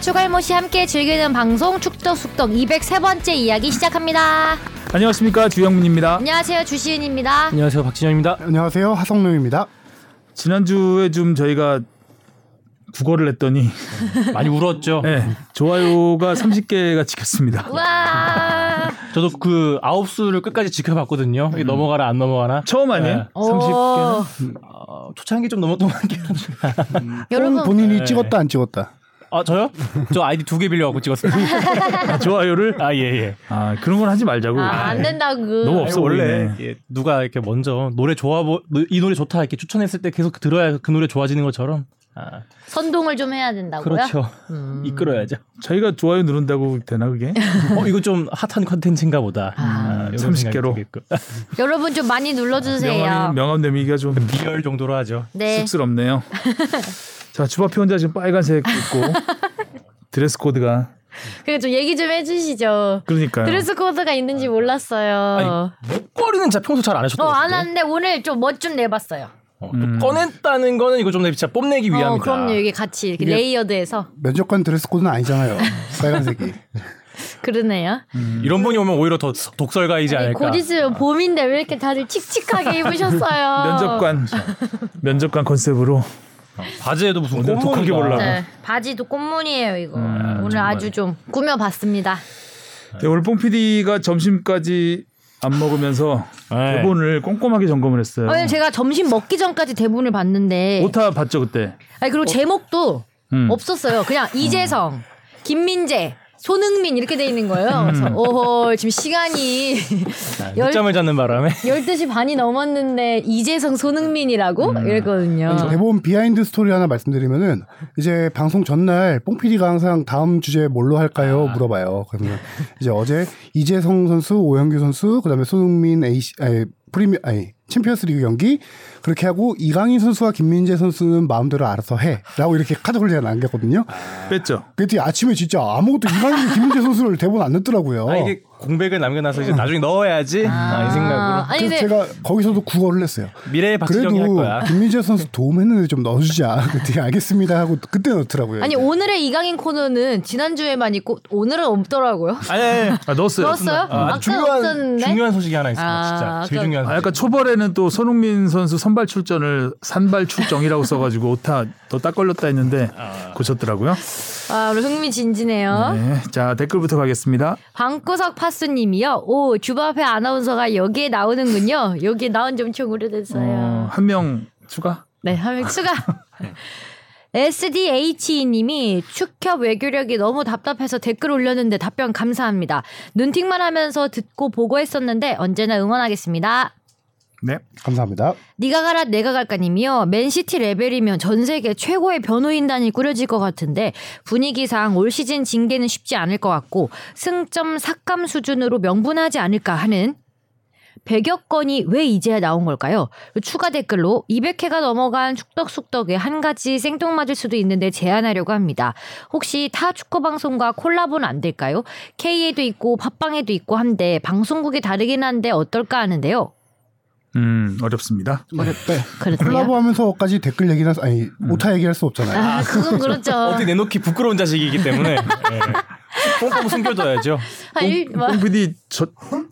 추갈모씨 함께 즐기는 방송 축덕숙덕 203번째 이야기 시작합니다. 안녕하십니까 주영민입니다. 안녕하세요 주시은입니다. 안녕하세요 박진영입니다. 안녕하세요 하성룡입니다. 지난주에 좀 저희가 국어를 했더니 많이 울었죠. 네, 좋아요가 30개가 찍혔습니다. 와. 저도 그 아홉 수를 끝까지 지켜봤거든요. 이게 넘어가나 안 넘어가나. 처음 아니에요? 네. 30개는? 어, 초창기 좀 넘었던 것 같긴 한데. 여러분 본인이 네. 찍었다 안 찍었다. 아 저요? 저 아이디 두 개 빌려갖고 찍었어요. 아, 좋아요를? 아 예예. 아 그런 건 하지 말자고. 아, 안 된다고. 너무 없어 원래. 예, 누가 이렇게 먼저 노래 좋아 보, 이 노래 좋다 이렇게 추천했을 때 계속 들어야 그 노래 좋아지는 것처럼. 아, 선동을 좀 해야 된다고요? 그렇죠. 음. 이끌어야죠. 저희가 좋아요 누른다고 되나 그게? 어 이거 좀 핫한 컨텐츠인가 보다. 아, 이런 30 개로. 생각이 들겠고. 여러분 좀 많이 눌러주세요. 명함 명함 내미기가 좀 리얼 정도로 하죠. 네. 쑥스럽네요. 자 주바피 혼자 지금 빨간색 입고 드레스 코드가 그리고 좀 얘기 좀 해주시죠. 그러니까요. 드레스 코드가 있는지 몰랐어요. 목걸이는 진짜 평소 잘 안 하셨던 어, 것안 같은데. 하는데 오늘 좀 멋 좀 내봤어요. 어, 또 음. 꺼냈다는 거는 이거 좀 진짜 뽐내기 위함이다. 어, 그럼요. 이게 같이 이렇게 이게- layered해서 면접관 드레스 코드는 아니잖아요. 빨간색이. 그러네요. 이런 분이 오면 오히려 더 독설가이지 아니, 않을까. 곧 있으면 봄인데 왜 이렇게 다들 칙칙하게 입으셨어요? 면접관 면접관 컨셉으로 바지에도 무슨 오늘 독하게. 보려고. 네, 바지도 꽃무늬예요 이거. 음, 오늘 아주 좀 꾸며봤습니다. 네, 오늘 뽕 PD가 점심까지 안 먹으면서 네. 대본을 꼼꼼하게 점검을 했어요. 오늘 제가 점심 먹기 전까지 대본을 봤는데, 오타 봤죠 그때? 아니 그리고 제목도 음. 없었어요. 그냥 이재성, 김민재, 손흥민 이렇게 돼 있는 거예요. 그래서 오호 지금 시간이 열- 늦잠을 자는 바람에 12시 반이 넘었는데 이재성, 손흥민이라고 이랬거든요. 아니, 대본 비하인드 스토리 하나 말씀드리면은 이제 방송 전날 뽕 PD가 항상 다음 주제 뭘로 할까요 물어봐요. 그러면 이제 어제 이재성 선수, 오현규 선수, 그다음에 손흥민 A 아니 프리미 아니 챔피언스리그 경기 그렇게 하고 이강인 선수와 김민재 선수는 마음대로 알아서 해라고 이렇게 카드를 제가 남겼거든요. 뺐죠. 그랬더니 아침에 진짜 아무것도 이강인, 김민재 선수를 대본 안 넣더라고요. 아, 이게 공백을 남겨놔서 이제 나중에 넣어야지 아, 이 생각으로 아니 그래서 근데 제가 거기서도 국어를 했어요. 미래의 박진영이 할 거야. 김민재 선수 도움했는데 좀 넣어주자. 그때 알겠습니다 하고 그때 넣더라고요. 아니 이제. 오늘의 이강인 코너는 지난 주에만 있고 오늘은 없더라고요. 아니, 아니, 아니. 아 넣었어요. 넣었어요? 아, 중요한 없었는데. 중요한 소식이 하나 있습니다. 아, 진짜 아까- 제일 중요한. 아, 소식. 약간 초벌에 는 또 손흥민 선수 선발 출전을 산발 출정이라고 써가지고 오타 더 딱 걸렸다 했는데 고쳤더라고요. 아 우리 흥미 진지네요. 네, 자 댓글부터 가겠습니다. 방구석 파수님이요. 오 주바페 아나운서가 여기에 나오는군요. 여기에 나온 지 엄청 오래됐어요. 어, 한명 추가. 네, 한 명 추가. SDH님이 축협 외교력이 너무 답답해서 댓글 올렸는데 답변 감사합니다. 눈팅만 하면서 듣고 보고 했었는데 언제나 응원하겠습니다. 네. 감사합니다. 니가 가라 내가 갈까님이요. 맨시티 레벨이면 전 세계 최고의 변호인단이 꾸려질 것 같은데 분위기상 올 시즌 징계는 쉽지 않을 것 같고 승점 삭감 수준으로 명분하지 않을까 하는 100여 건이 왜 이제야 나온 걸까요? 추가 댓글로 200회가 넘어간 축덕숙덕에 한 가지 생뚱맞을 수도 있는데 제안하려고 합니다. 혹시 타 축구 방송과 콜라보는 안 될까요? K에도 있고 팟빵에도 있고 한데 방송국이 다르긴 한데 어떨까 하는데요. 음 어렵습니다. 네. 그렇네요. 콜라보 하면서까지 댓글 얘기는 아니 오타 얘기할 수 없잖아요. 아, 그건 그렇죠. 어디 내놓기 부끄러운 자식이기 때문에 예. 꼼꼼히 숨겨둬야죠. 한 일, 뭐, 뽕 PD 저,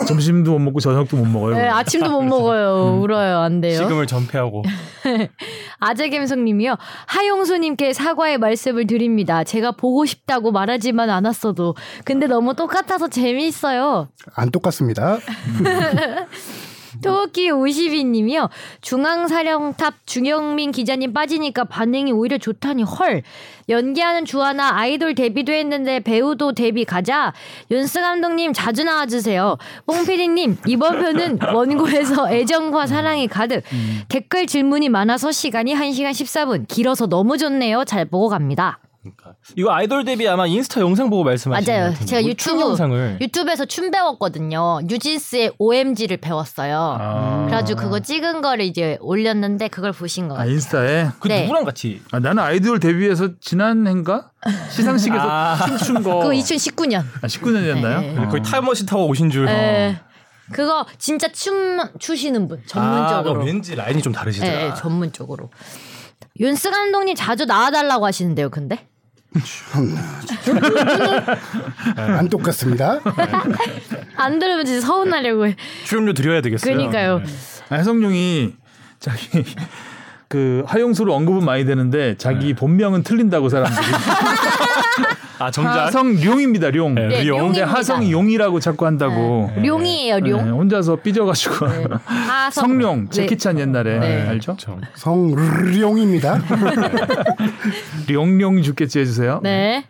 점심도 못 먹고 저녁도 못 먹어요. 네, 아침도 못 먹어요. 울어요. 안 돼요. 지금을 전폐하고 아재 갬성님이요. 하용수님께 사과의 말씀을 드립니다. 제가 보고 싶다고 말하지만 않았어도. 근데 너무 똑같아서 재미있어요. 안 똑같습니다. 토끼 52님이요. 중앙사령탑 중영민 기자님 빠지니까 반응이 오히려 좋다니 헐. 연기하는 주하나 아이돌 데뷔도 했는데 배우도 데뷔 가자. 윤스 감독님 자주 나와주세요. 뽕피디님 이번 편은 원고에서 애정과 사랑이 가득. 댓글 질문이 많아서 시간이 1시간 14분. 길어서 너무 좋네요. 잘 보고 갑니다. 이거 아이돌 데뷔 아마 인스타 영상 보고 말씀하시는 맞아요. 제가 뭐 유튜브 춤 영상을 유튜브에서 춤 배웠거든요. 뉴진스의 OMG를 배웠어요. 아, 그래가지고 그거 찍은 거를 이제 올렸는데 그걸 보신 거아 같아요. 인스타에 그 네. 누구랑 같이 아, 나는 아이돌 데뷔해서 지난해인가 시상식에서 아. 춤춘 거. 그거 2019년. 아, 19년이었나요? 네. 거의 타임머신 타고 오신 줄. 예. 그거 진짜 춤 추시는 분 전문적으로. 아, 왠지 라인이 좀 다르시더라. 예, 예, 전문적으로. 윤스 감독님 자주 나와달라고 하시는데요, 근데? 안 똑같습니다. 안 들으면 진짜 서운하려고 해. 출연료 드려야 되겠어요. 그러니까요. 아, 해성룡이 자기 그 하용수로 언급은 많이 되는데 자기 본명은 틀린다고 사람들이 아 정작 하성 룡입니다 룡. 네, 네, 룡. 근데 룡입니다. 하성 용이라고 자꾸 한다고 룡이에요, 네, 룡. 혼자서 삐져가지고 하성. 성룡 네. 제키찬 옛날에 네. 알죠? 성룡입니다. 룡룡 죽겠지 해주세요. 네.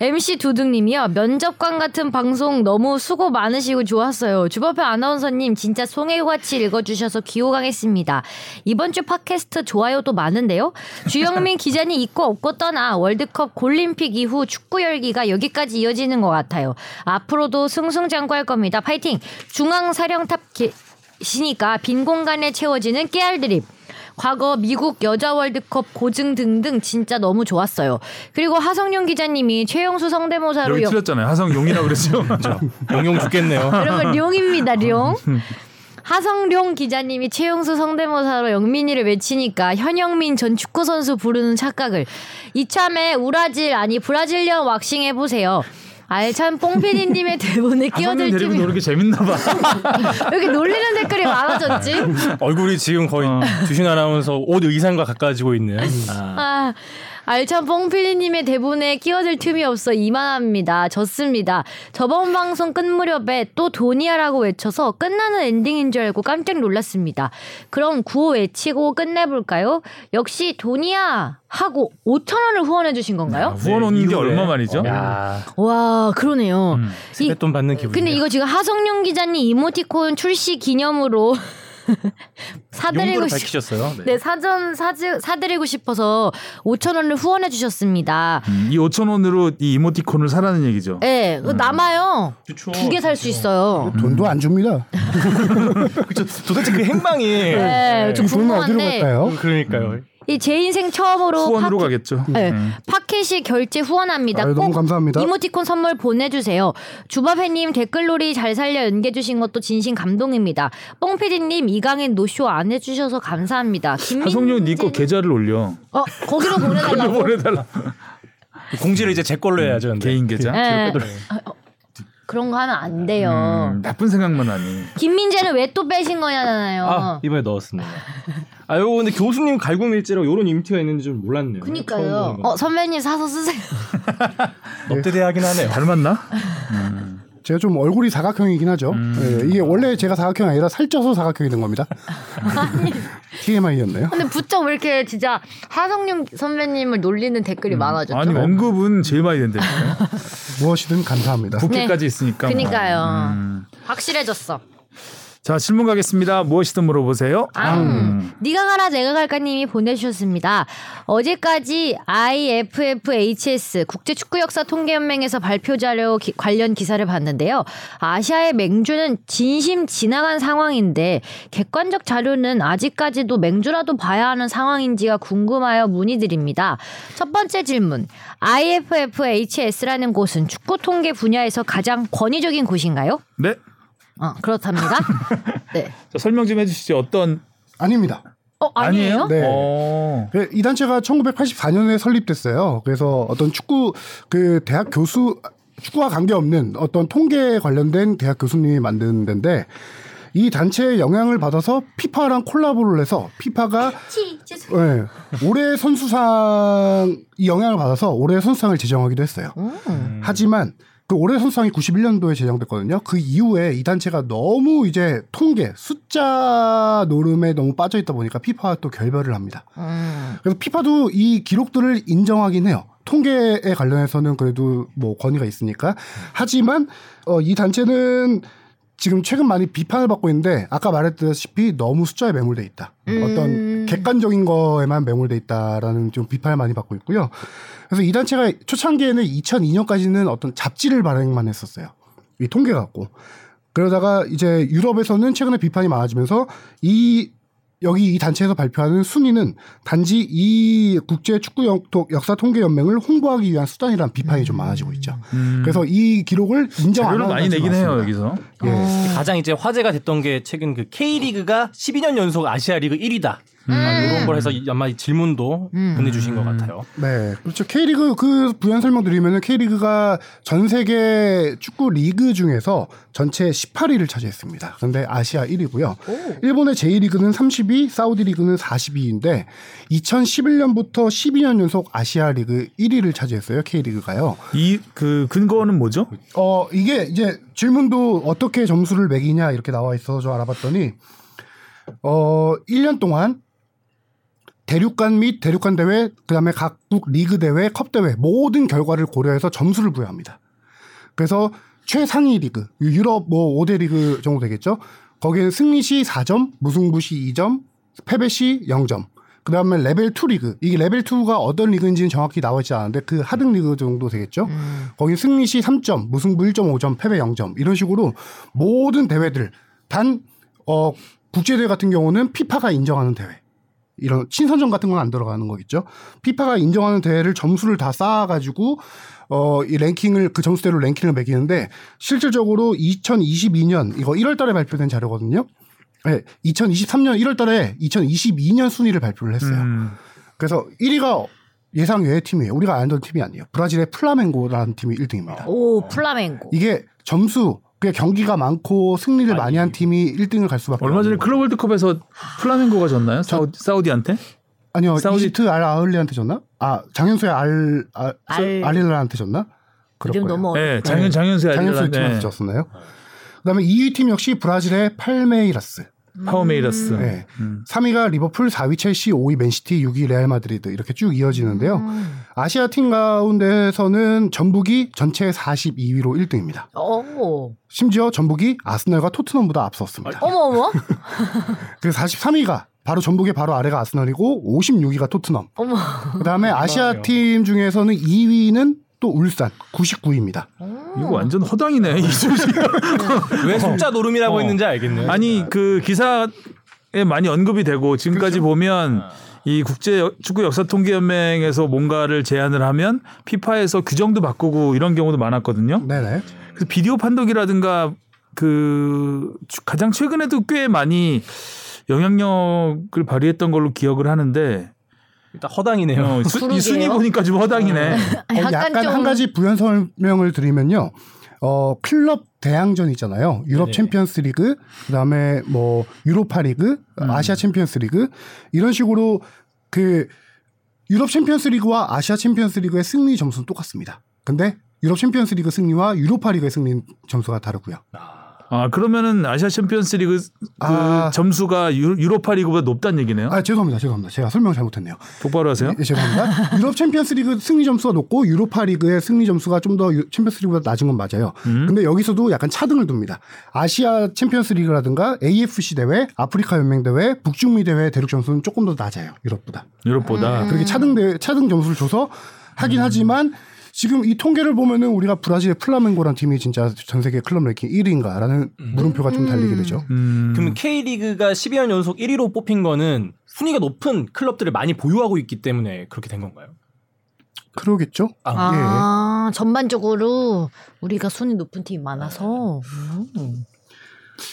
MC 두둥님이요. 면접관 같은 방송 너무 수고 많으시고 좋았어요. 주법회 아나운서님 진짜 송혜교같이 읽어주셔서 귀호강했습니다. 이번 주 팟캐스트 좋아요도 많은데요. 주영민 기자님 있고 없고 떠나 월드컵 골림픽 이후 축구 열기가 여기까지 이어지는 것 같아요. 앞으로도 승승장구할 겁니다. 파이팅! 중앙사령탑 계시니까 빈 공간에 채워지는 깨알 드립. 과거 미국 여자 월드컵 고증 등등 진짜 너무 좋았어요. 그리고 하성룡 기자님이 최영수 성대모사로 여기 여- 틀렸잖아요. 하성용이라고 그랬죠. 용용 죽겠네요. 여러분 룡입니다 룡. 하성룡 기자님이 최용수 성대모사로 영민이를 외치니까 현영민 전 축구 선수 부르는 착각을 이참에 우라질 아니 브라질리언 왁싱 해보세요. 알찬 뽕피디님의 대본에 끼어들 하성룡 데리고 팀이 노는 게 재밌나 봐. 왜 이렇게 놀리는 댓글이 많아졌지? 얼굴이 지금 거의 어. 주신 아나운서 옷 의상과 가까워지고 있는. 아. 아, 알찬 뽕필리님의 대본에 끼어들 틈이 없어 이만합니다. 졌습니다. 저번 방송 끝 무렵에 또 도니아라고 외쳐서 끝나는 엔딩인 줄 알고 깜짝 놀랐습니다. 그럼 구호 외치고 끝내볼까요? 역시 도니아 하고 5천 원을 후원해 주신 건가요? 후원 온 게. 얼마 만이죠? 야, 와 그러네요. 음. 이- 세뱃돈 받는 기분. 근데 이거 지금 하성룡 기자님 이모티콘 출시 기념으로 사드리고 용도를 싶 밝히셨어요. 네. 네, 사전 사드, 사드리고 싶어서 5천 원을 후원해 주셨습니다. 음, 이 5천 원으로 이 이모티콘을 사라는 얘기죠. 네, 그거 남아요. 두 개 살 수 있어요. 돈도 안 줍니다. 그쵸. 도대체 그 행방이. 네, 좀이 돈은 어디로 궁금한데 갈까요? 그러니까요. 이 제 인생 처음으로 후원으로 파켓- 가겠죠. 네, 음. 파켓이 결제 후원합니다. 아유, 너무 꼭 감사합니다. 이모티콘 선물 보내주세요. 주바페님 댓글놀이 잘 살려 연계주신 것도 진심 감동입니다. 뽕피디님 이강인 노쇼 안 해주셔서 감사합니다. 하성룡 니거 계좌를 올려. 어 거기로 보내달라고. 보내달라. 공지를 이제 제 걸로 해야죠. 근데. 개인 계좌. 네. 어, 그런 거 하면 안 돼요. 음, 나쁜 생각만 하니. 김민재는 왜 또 빼신 거냐잖아요. 아 이번에 넣었습니다. 아 요거 근데 교수님 갈굼일지라고 요런 임티가 있는지 좀 몰랐네요. 그니까요. 어 선배님 사서 쓰세요. 넉대대하긴 하네요. 닮았나? 제가 좀 얼굴이 사각형이긴 하죠. 음. 예, 이게 원래 제가 사각형이 아니라 살쪄서 사각형이 된 겁니다. TMI였네요. 근데 부쩍 왜 이렇게 진짜 하성룡 선배님을 놀리는 댓글이 많아졌죠? 아니 언급은 제일 많이 된다니까요. 무엇이든 감사합니다. 국회까지 있으니까. 뭐. 그니까요. 음. 확실해졌어. 자 질문 가겠습니다. 무엇이든 물어보세요. 앙. 네가 가라 내가 갈까님이 보내주셨습니다. 어제까지 IFFHS 국제축구역사 통계연맹에서 발표 자료 기- 관련 기사를 봤는데요. 아시아의 맹주는 진심 지나간 상황인데 객관적 자료는 아직까지도 맹주라도 봐야 하는 상황인지가 궁금하여 문의드립니다. 첫 번째 질문. IFFHS라는 곳은 축구 통계 분야에서 가장 권위적인 곳인가요? 네. 어, 그렇답니다. 네. 자, 설명 좀 해주시죠. 어떤 아닙니다. 어, 아니에요? 네. 어. 네, 이 단체가 1984년에 설립됐어요. 그래서 어떤 축구 그 대학 교수 축구와 관계없는 어떤 통계 관련된 대학 교수님이 만든 데인데 이 단체의 영향을 받아서 피파랑 콜라보를 해서 피파가 네, 올해 선수상 이 영향을 받아서 올해 선수상을 제정하기도 했어요. 음. 하지만 그 올해 선수상이 91년도에 제정됐거든요. 그 이후에 이 단체가 너무 이제 통계 숫자 노름에 너무 빠져 있다 보니까 피파와 또 결별을 합니다. 음. 그래서 피파도 이 기록들을 인정하긴 해요. 통계에 관련해서는 그래도 뭐 권위가 있으니까. 하지만 어, 이 단체는 지금 최근 많이 비판을 받고 있는데 아까 말했다시피 너무 숫자에 매몰돼 있다. 음. 어떤 객관적인 거에만 매몰돼 있다라는 좀 비판을 많이 받고 있고요. 그래서 이 단체가 초창기에는 2002년까지는 어떤 잡지를 발행만 했었어요. 이 통계 갖고. 그러다가 이제 유럽에서는 최근에 비판이 많아지면서 이 여기 이 단체에서 발표하는 순위는 단지 이 국제 축구 역- 역사 통계 연맹을 홍보하기 위한 수단이라는 비판이 좀 많아지고 있죠. 음. 그래서 이 기록을 인정 안 자료를 하는 많이 내긴 해요 많습니다. 여기서. 예. 어. 가장 이제 화제가 됐던 게 최근 그 K리그가 12년 연속 아시아 리그 1위다. 아, 이런 걸 해서 이- 아마 이 질문도 음. 보내주신 것 같아요. 네, 그렇죠. K리그 그 부연 설명드리면은 K리그가 전 세계 축구 리그 중에서 전체 18위를 차지했습니다. 그런데 아시아 1위고요. 일본의 J리그는 32, 사우디 리그는 42인데 2011년부터 12년 연속 아시아 리그 1위를 차지했어요. K리그가요. 이 그 근거는 뭐죠? 어, 이게 이제 질문도 어떻게 점수를 매기냐 이렇게 나와 있어서 저 알아봤더니 어, 1년 동안 대륙간 및 대륙간 대회, 그 다음에 각국 리그 대회, 컵 대회 모든 결과를 고려해서 점수를 부여합니다. 그래서 최상위 리그, 유럽 뭐 5대 리그 정도 되겠죠. 거기에는 승리 시 4점, 무승부 시 2점, 패배 시 0점. 그 다음에 레벨 2 리그. 이게 레벨 2가 어떤 리그인지는 정확히 나와 있지 않은데 그 하등 리그 정도 되겠죠. 거기 승리 시 3점, 무승부 1.5점, 패배 0점. 이런 식으로 모든 대회들 단 어, 국제대회 같은 경우는 피파가 인정하는 대회. 이런 친선전 같은 건 안 들어가는 거겠죠. 피파가 인정하는 대회를 점수를 다 쌓아가지고 어, 이 랭킹을 그 점수대로 랭킹을 매기는데 실질적으로 2022년 이거 1월달에 발표된 자료거든요. 네, 2023년 1월달에 2022년 순위를 발표를 했어요. 음. 그래서 1위가 예상 외의 팀이에요. 우리가 알던 팀이 아니에요. 브라질의 플라멩고라는 팀이 1등입니다. 오 플라멩고. 이게 점수 경기가 많고 승리를 많이 한 팀이 1등을 갈 수밖에 얼마 전에. 클럽 월드컵에서 플라멩고가 졌나요? 사우디, 사우디 한테? 아니요 사우디- 이집트 알 아흘리한테 졌나? 아 장현수의 알, 알, 알- 알힐랄한테 졌나? 거예요. 너무 네. 장현 장현수 장현수 팀한테 네. 졌었나요? 그다음에 2위 팀 역시 브라질의 팔메이라스. 파워메이러스. 네. 음. 3위가 리버풀, 4위 첼시, 5위 맨시티, 6위 레알 마드리드 이렇게 쭉 이어지는데요. 음. 아시아 팀 가운데서는 전북이 전체 42위로 1등입니다. 오. 심지어 전북이 아스널과 토트넘보다 앞섰습니다. 어머 어머. 그래서 43위가 바로 전북의 바로 아래가 아스널이고 56위가 토트넘. 어머. 그다음에 아시아 팀 중에서는 2위는 또 울산 99위입니다. 이거 완전 허당이네. 이 소식. 왜 숫자 노름이라고 어. 했는지 알겠네. 아니 그 기사에 많이 언급이 되고 지금까지 보면 이 국제 축구 역사 통계 연맹에서 뭔가를 제안을 하면 피파에서 규정도 바꾸고 이런 경우도 많았거든요. 네네. 그래서 비디오 판독이라든가 그 주- 가장 최근에도 꽤 많이 영향력을 발휘했던 걸로 기억을 하는데 일단 허당이네요. 어, 수, 이. 순위 보니까 좀 허당이네. 어, 약간, 약간 좀한 가지 부연 설명을 드리면요. 어, 클럽 대항전 있잖아요. 유럽 네네. 챔피언스 리그, 그 다음에 뭐 유로파 리그, 아시아 챔피언스 리그, 이런 식으로 그 유럽 챔피언스 리그와 아시아 챔피언스 리그의 승리 점수는 똑같습니다. 근데 유럽 챔피언스 리그 승리와 유로파 리그의 승리 점수가 다르고요. 아 그러면은 아시아 챔피언스 리그 그 아. 점수가 유, 유로파 리그보다 높다는 얘기네요. 아, 죄송합니다. 죄송합니다. 제가 설명 잘못했네요. 똑바로 하세요. 예, 죄송합니다. 유럽 챔피언스 리그 승리 점수가 높고 유로파 리그의 승리 점수가 좀 더 챔피언스 리그보다 낮은 건 맞아요. 음. 근데 여기서도 약간 차등을 둡니다. 아시아 챔피언스 리그라든가 AFC 대회, 아프리카 연맹 대회, 북중미 대회 대륙 점수는 조금 더 낮아요. 유럽보다. 유럽보다. 그렇게 차등 대 차등 점수를 줘서 하긴 음. 하지만 지금 이 통계를 보면은 우리가 브라질의 플라멩고라는 팀이 진짜 전 세계 클럽 랭킹 1위인가라는 물음표가 좀 달리게 되죠. 음. 그럼 K리그가 12년 연속 1위로 뽑힌 거는 순위가 높은 클럽들을 많이 보유하고 있기 때문에 그렇게 된 건가요? 그러겠죠? 아 전반적으로 우리가 순위 높은 팀이 많아서. 음.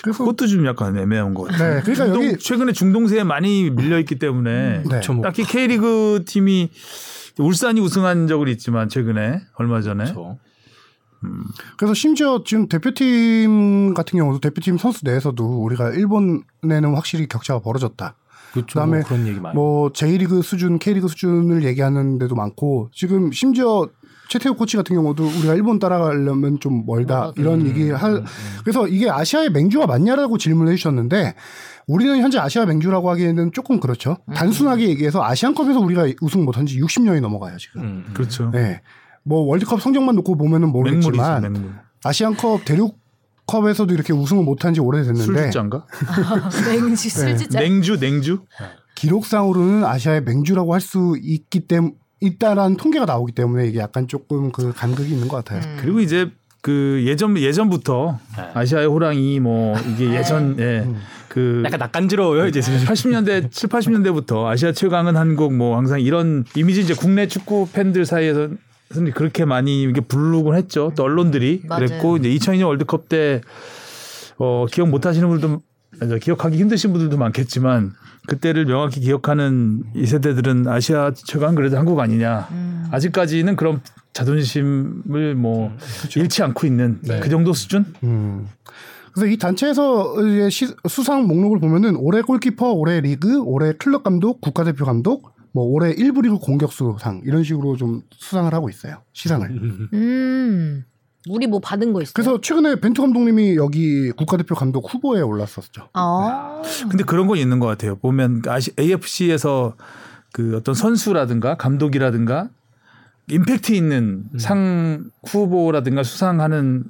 그래서 그것도 좀 약간 애매한 것 같아요. 네, 그러니까 중동- 여기 최근에 중동세에 많이 밀려 있기 때문에 네. 그렇죠, 뭐. 딱히 K리그 팀이 울산이 우승한 적은 있지만 최근에 얼마 전에 그렇죠. 그래서 심지어 지금 대표팀 같은 경우도 대표팀 선수 내에서도 우리가 일본에는 확실히 격차가 벌어졌다. 그렇죠. 그다음에 뭐 그런 얘기 많이. 뭐 J리그 수준, K리그 수준을 얘기하는 데도 많고 지금 심지어 최태욱 코치 같은 경우도 우리가 일본 따라가려면 좀 멀다 멀어서. 이런 얘기 할 그래서 이게 아시아의 맹주가 맞냐라고 질문을 해주셨는데 우리는 현재 아시아 맹주라고 하기에는 조금 그렇죠. 단순하게 얘기해서 아시안컵에서 우리가 우승 못한 지 60년이 넘어가요 지금. 음, 음. 그렇죠. 네. 뭐 월드컵 성적만 놓고 보면은 맹물이죠, 모르겠지만 맹물. 아시안컵 대륙 컵에서도 이렇게 우승을 못한 지 오래됐는데 술주자인가? 맹지 술지자. 냉주, 냉주. 기록상으로는 아시아의 맹주라고 할 수 있기 때문에 있다라는 통계가 나오기 때문에 이게 약간 조금 그 간극이 있는 것 같아요. 음. 그리고 이제 그 예전 예전부터 네. 아시아의 호랑이 뭐 이게 예전 예. 음. 그 약간 낯간지러워요 이제. 80년대 7, 80년대부터 아시아 최강은 한국 뭐 항상 이런 이미지 이제 국내 축구 팬들 사이에서 는 그렇게 많이 이게 부르곤 했죠. 또 언론들이 맞아요. 그랬고 이제 2002년 월드컵 때 어, 기억 못 하시는 분들도 이제 기억하기 힘드신 분들도 많겠지만 그때를 명확히 기억하는 이 세대들은 아시아 최강 그래도 한국 아니냐. 음. 아직까지는 그런 자존심을 뭐 잃지 않고 있는 그 정도 수준? 음. 그래서 이 단체에서 이제 시- 수상 목록을 보면은 올해 골키퍼, 올해 리그, 올해 클럽 감독, 국가대표 감독, 뭐 올해 1부 리그 공격수상 이런 식으로 좀 수상을 하고 있어요. 시상을. 음. 우리 뭐 받은 거 있어요? 그래서 최근에 벤투 감독님이 여기 국가대표 감독 후보에 올랐었죠. 아. 근데 그런 건 있는 것 같아요. 보면 아시- AFC에서 그 어떤 선수라든가 감독이라든가 임팩트 있는 상 후보라든가 수상하는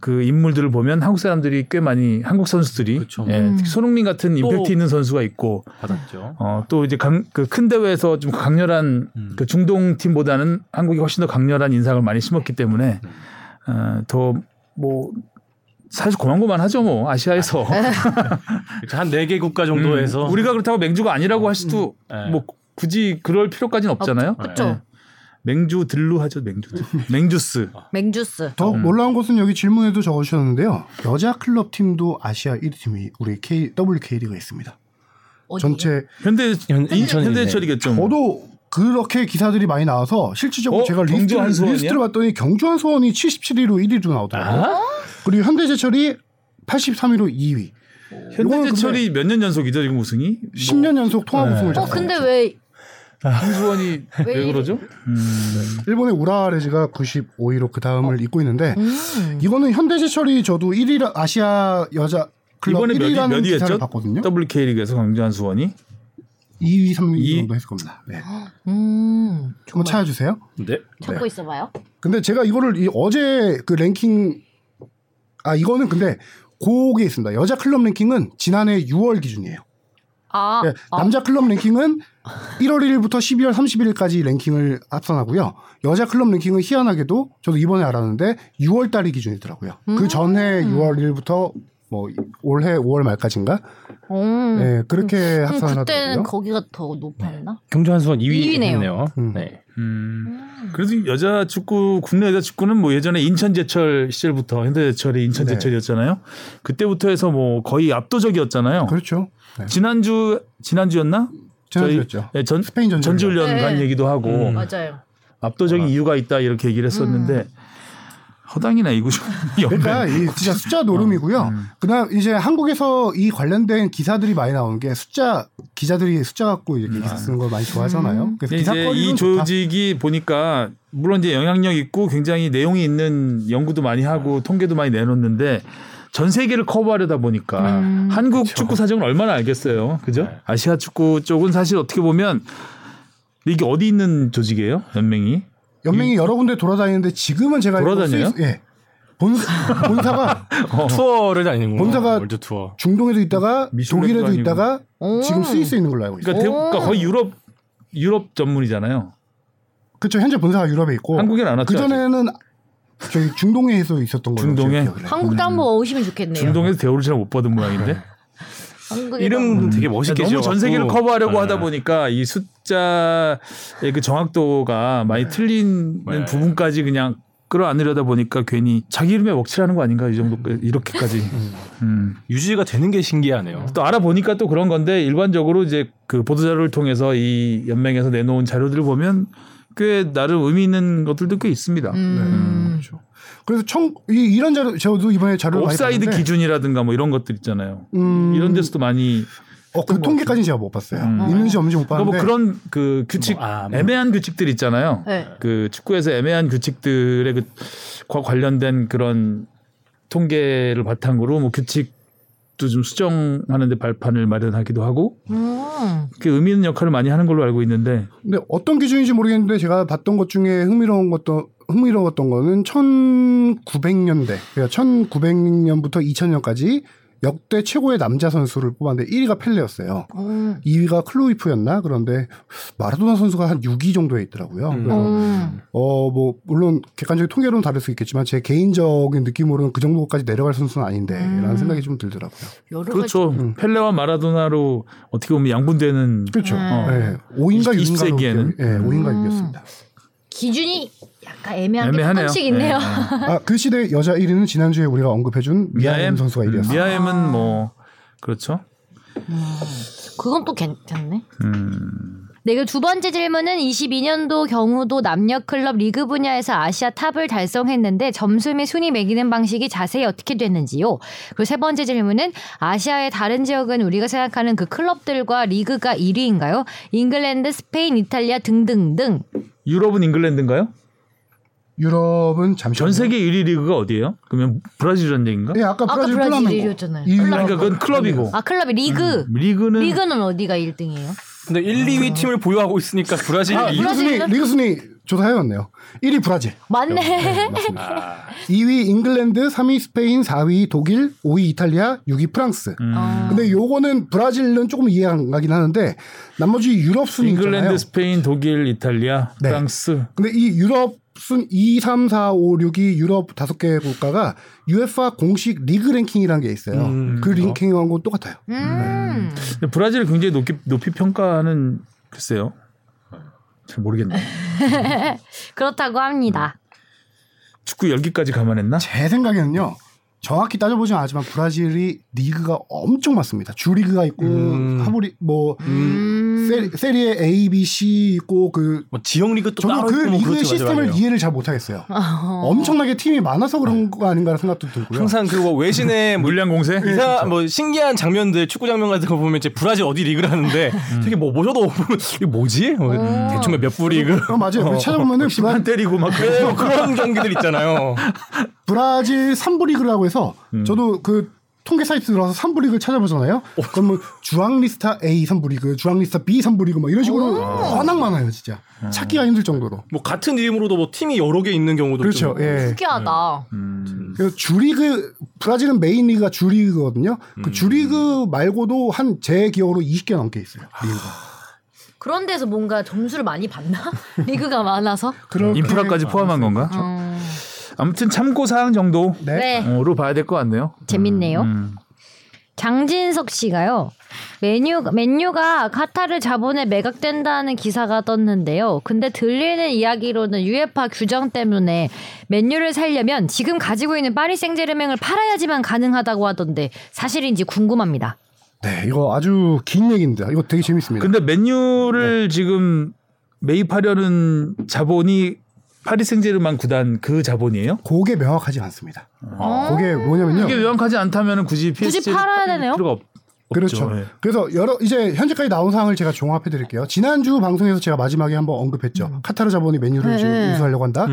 그 인물들을 보면 한국 사람들이 꽤 많이 한국 선수들이 그쵸. 예, 음. 특히 손흥민 같은 또- 임팩트 있는 선수가 있고 받았죠. 어, 또 이제 그 큰 대회에서 좀 강렬한 음. 그 중동 팀보다는 한국이 훨씬 더 강렬한 인상을 많이 심었기 때문에 어, 더뭐 사실 고만고만 하죠 뭐 아시아에서 한 네 개 국가 정도에서 음, 우리가 그렇다고 맹주가 아니라고 할 수도 네. 뭐 굳이 그럴 필요까지는 없잖아요. 어, 그쵸. 네. 맹주 들루 하죠 맹주 맹주스 맹주스. 더 음. 놀라운 것은 여기 질문에도 적어주셨는데요. 여자 클럽 팀도 아시아 1위 팀이 우리 K, WK리그에 있습니다. 어디예요? 전체 현대 현- 인천이네. 현대제철이겠죠. 뭐. 저도 그렇게 기사들이 많이 나와서 실질적으로 어? 제가 경주 리스트를, 봤더니 경주 한수원이 77위로 1위로 나오더라고요. 아? 그리고 현대제철이 83위로 2위. 현대제철이 몇 년 연속이죠 지금 우승이? 10년 연속 통합 우승을 어. 근데 왜 한수원이 왜 왜 그러죠? 음. 일본의 우라와 레즈가 95위로 그 다음을 잇고 있는데 음. 이거는 현대제철이 저도 1위 아시아 여자 클럽 이번에 몇 위, 1위라는 몇 기사를? 봤거든요. WK리그에서 강주 한수원이 2위, 3위 이- 정도 했을 겁니다. 네. 음. 한번 찾아주세요. 네. 찾고 있어봐요. 근데 제가 이거를 이 어제 그 랭킹 아 이거는 근데 그게 있습니다. 여자 클럽 랭킹은 지난해 6월 기준이에요. 아, 예, 아. 남자 클럽 랭킹은 1월 1일부터 12월 31일까지 랭킹을 합산하고요. 여자 클럽 랭킹은 희한하게도 저도 이번에 알았는데 6월 달이 기준이더라고요. 그 음. 전해 6월 1일부터 뭐 올해 5월 말까지인가? 음. 예, 그렇게 그럼 합산을 그때는 하더라고요. 거기가 더 높았나? 경주 한수원 2위 이위네요. 했네요. 음. 네. 음. 그래도 여자 축구 국내 여자 축구는 뭐 예전에 인천제철 시절부터 현대제철이 인천제철이었잖아요. 그때부터 해서 뭐 거의 압도적이었잖아요. 그렇죠. 네. 지난주 지난주였나? 지난주였죠. 예, 전 스페인 전지훈련. 전지훈련 네. 간 얘기도 하고 음. 맞아요. 압도적인 이유가 있다 이렇게 얘기를 했었는데 허당이나 이구 그러니까 이 진짜 숫자 노름이고요. 음. 그다음 이제 한국에서 이 관련된 기사들이 많이 나오는 게 숫자 기자들이 숫자 갖고 이렇게 기사 쓰는 걸 많이 좋아하잖아요. 그래서 음. 이제 기사거리는 이 좋다. 조직이 보니까 물론 이제 영향력 있고 굉장히 내용이 있는 연구도 많이 하고 통계도 많이 내놓는데 전 세계를 커버하려다 보니까 음. 한국 축구 사정을 얼마나 알겠어요, 그죠? 네. 아시아 축구 쪽은 사실 어떻게 보면 이게 어디 있는 조직이에요, 연맹이? 연맹이 여러 군데 돌아다니는데 지금은 제가 돌아다녀요? 스위스- 예. 본, 본사가 투어를 다니는 거 본사가 월드 투어. 중동에도 있다가 독일에도 아니고. 있다가 오. 지금 스위스에 있는 걸로 알고 있어요. 그러니까, 대- 오. 그러니까 거의 유럽 유럽 전문이잖아요. 그렇죠. 현재 본사가 유럽에 있고 한국엔 안 왔죠. 그 전에는 저희 중동에서 있었던 걸로 중동에? 한국도 한번 오시면 좋겠네요. 중동에서 대우를 잘 못 받은 모양인데. 이름 되게 멋있게 너무 전 세계를. 커버하려고 네. 하다 보니까 이 숫자의 그 정확도가 많이 틀리는 네. 부분까지 그냥 끌어안으려다 보니까 괜히 자기 이름에 먹칠하는 거 아닌가 이 정도 이렇게까지. 음. 유지가 되는 게 신기하네요. 또 알아보니까 또 그런 건데 일반적으로 이제 그 보도 자료를 통해서 이 연맹에서 내놓은 자료들을 보면 꽤 나름 의미 있는 것들도 꽤 있습니다. 음. 그렇죠. 그래서 청, 이, 이런 자료 저도 이번에 자료를 많이 옵사이드 기준이라든가 뭐 이런 것들 있잖아요. 음, 이런 데서도 많이 어, 그 통계까지는 제가 못 봤어요. 음. 있는지 없는지 못 그러니까 봤는데 뭐 그런 그 규칙 뭐, 아, 뭐. 애매한 규칙들 있잖아요. 네. 그 축구에서 애매한 규칙들의 그과 관련된 그런 통계를 바탕으로 뭐 규칙도 좀 수정하는데 발판을 마련하기도 하고 음. 그 의미 있는 역할을 많이 하는 걸로 알고 있는데 근데 어떤 기준인지 모르겠는데 제가 봤던 것 중에 흥미로운 것도 흥미로웠던 거는 1900년대 그러니까 1900년부터 2000년까지 역대 최고의 남자 선수를 뽑았는데 1위가 펠레였어요. 음. 2위가 클로이프였나? 그런데 마라도나 선수가 한 6위 정도에 있더라고요. 음. 그래서 음. 어뭐 물론 객관적인 통계로는 다를 수 있겠지만 제 개인적인 느낌으로는 그 정도까지 내려갈 선수는 아닌데라는 음. 생각이 좀 들더라고요. 그렇죠. 음. 펠레와 마라도나로 어떻게 보면 양분되는 그렇죠. 음. 네. 5인가 20 6인가로 세기에는. 예, 5인가 음. 6이었습니다. 기준이 약간 애매한 게 애매하네요. 조금씩 있네요. 네, 네. 아, 그 시대 여자 1위는 지난주에 우리가 언급해준 미아 햄 선수가 1위였어요. 미아 햄은 뭐 그렇죠. 그건 또 괜찮네. 음. 네, 그 두 번째 질문은 22년도 경우도 남녀 클럽 리그 분야에서 아시아 탑을 달성했는데 점수 및 순위 매기는 방식이 자세히 어떻게 됐는지요. 그리고 세 번째 질문은 아시아의 다른 지역은 우리가 생각하는 그 클럽들과 리그가 1위인가요? 잉글랜드, 스페인, 이탈리아 등등등. 유럽은 잉글랜드인가요? 유럽은 잠시 전 세계 1위 리그가 어디예요? 그러면 브라질이라는 얘기인가? 예, 아까 아까 브라질 브라질 플라멩고. 1위였잖아요. 이 아니, 그러니까 그건 클럽이고. 아, 클럽이 리그. 리그는 리그는 어디가 1등이에요? 근데 1, 2위 팀을 보유하고 있으니까 브라질이 아, 이- 리그 순위? 리그 순위 조사해왔네요. 1위 브라질, 맞네. 2위 잉글랜드, 3위 스페인, 4위 독일, 5위 이탈리아, 6위 프랑스. 음. 어. 근데 요거는 브라질은 조금 이해가 안 가긴 하는데 나머지 유럽 순위 잉글랜드, 있잖아요. 스페인, 독일, 이탈리아, 네. 프랑스. 근데 이 유럽 순 2, 3, 4, 5, 6이 유럽 다섯 개 국가가 UEFA 공식 리그 랭킹이라는 게 있어요. 음, 그 랭킹하고 똑같아요. 음. 근데 브라질을 굉장히 높이, 높이 평가하는 글쎄요. 잘 모르겠네. 그렇다고 합니다. 축구 열기까지 감안했나? 제 생각에는요. 정확히 따져보진 않지만 브라질이 리그가 엄청 많습니다. 주 리그가 있고 음. 하모리 뭐 음. 세, 세리에 A, B, C 있고 그 뭐 지역 리그 또 저는 따로 그뭐 리그의 그렇죠, 시스템을 맞아요. 이해를 잘 못하겠어요. 어. 엄청나게 팀이 많아서 그런 거 아닌가 생각도 들고요. 항상 그뭐 외신의 뭐 물량 공세? 이사 뭐 신기한 장면들 축구 장면 같은 거 보면 이제 브라질 어디 리그를 하는데 되게 뭐 모셔도 보면 이게 뭐지? 뭐 어. 대충 몇부 리그 어, 맞아요. 찾아보면은 브라, 한 때리고 막 네, 뭐 그런 경기들 있잖아요. 브라질 3부 리그라고 해서 음. 저도 그 통계 사이트 들어가서 3부 리그를 찾아보잖아요. 그러면 주황리스타 A 3부 리그, 주황리스타 B 3부 리그 뭐 이런 식으로 워낙 많아요, 진짜. 찾기가 힘들 정도로. 뭐 같은 이름으로도 뭐 팀이 여러 개 있는 경우도 그렇죠. 좀 예. 특이하다. 음. 그래서 주리그 브라질은 메인 리그가 주리그거든요. 음. 그 주리그 말고도 한 제 기억으로 20개 넘게 있어요. 리그가. 그런 데서 뭔가 점수를 많이 받나? 리그가 많아서. 인프라까지 포함한 건가? 음. 아무튼 참고 사항 정도로 네. 네. 봐야 될 것 같네요. 재밌네요. 음. 장진석 씨가요. 메뉴, 맨유가 카타르 자본에 매각된다는 기사가 떴는데요. 근데 들리는 이야기로는 UEFA 규정 때문에 맨유를 살려면 지금 가지고 있는 파리 생제르맹을 팔아야지만 가능하다고 하던데 사실인지 궁금합니다. 네, 이거 아주 긴 얘기입니다. 이거 되게 재밌습니다. 근데 맨유를 지금 매입하려는 자본이 파리 생제르맹 구단 그 자본이에요? 그게 명확하지 않습니다. 어? 그게 뭐냐면요. 이게 명확하지 않다면 굳이 PSG 굳이 팔아야 되네요? 필요가 없, 그렇죠. 없죠. 예. 그래서 여러 이제 현재까지 나온 사항을 제가 종합해 드릴게요. 지난주 방송에서 제가 마지막에 한번 언급했죠. 카타르 자본이 메뉴를 네. 지금 인수하려고 한다.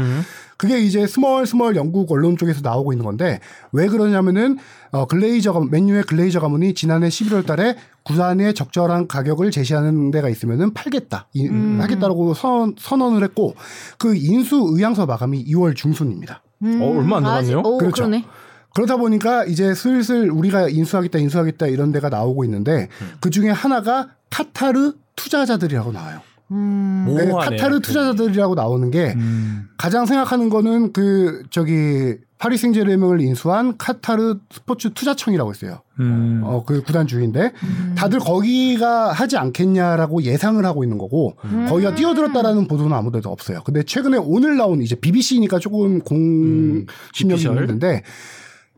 그게 이제 스멀스멀 영국 언론 쪽에서 나오고 있는 건데 왜 그러냐면은 어 글레이저 가 맨유의 글레이저 가문이 지난해 11월 달에 구단의 적절한 가격을 제시하는 데가 있으면은 팔겠다. 이- 하겠다라고 선, 선언을 했고 그 인수 의향서 마감이 2월 중순입니다. 어, 얼마 안 남았네요? 그렇죠. 그러네. 그러다 보니까 이제 슬슬 우리가 인수하겠다, 인수하겠다 이런 데가 나오고 있는데 그 중에 하나가 카타르 투자자들이라고 나와요. 음. 네. 카타르 투자자들이라고 나오는 게 음. 가장 생각하는 거는 그 저기 파리 생제르맹을 인수한 카타르 스포츠 투자청이라고 있어요. 음. 어그 구단 주인데 다들 거기가 하지 않겠냐라고 예상을 하고 있는 거고 거기가 뛰어들었다라는 보도는 아무데도 없어요. 근데 최근에 오늘 나온 이제 BBC니까 조금 공신력이 오피셜? 있는데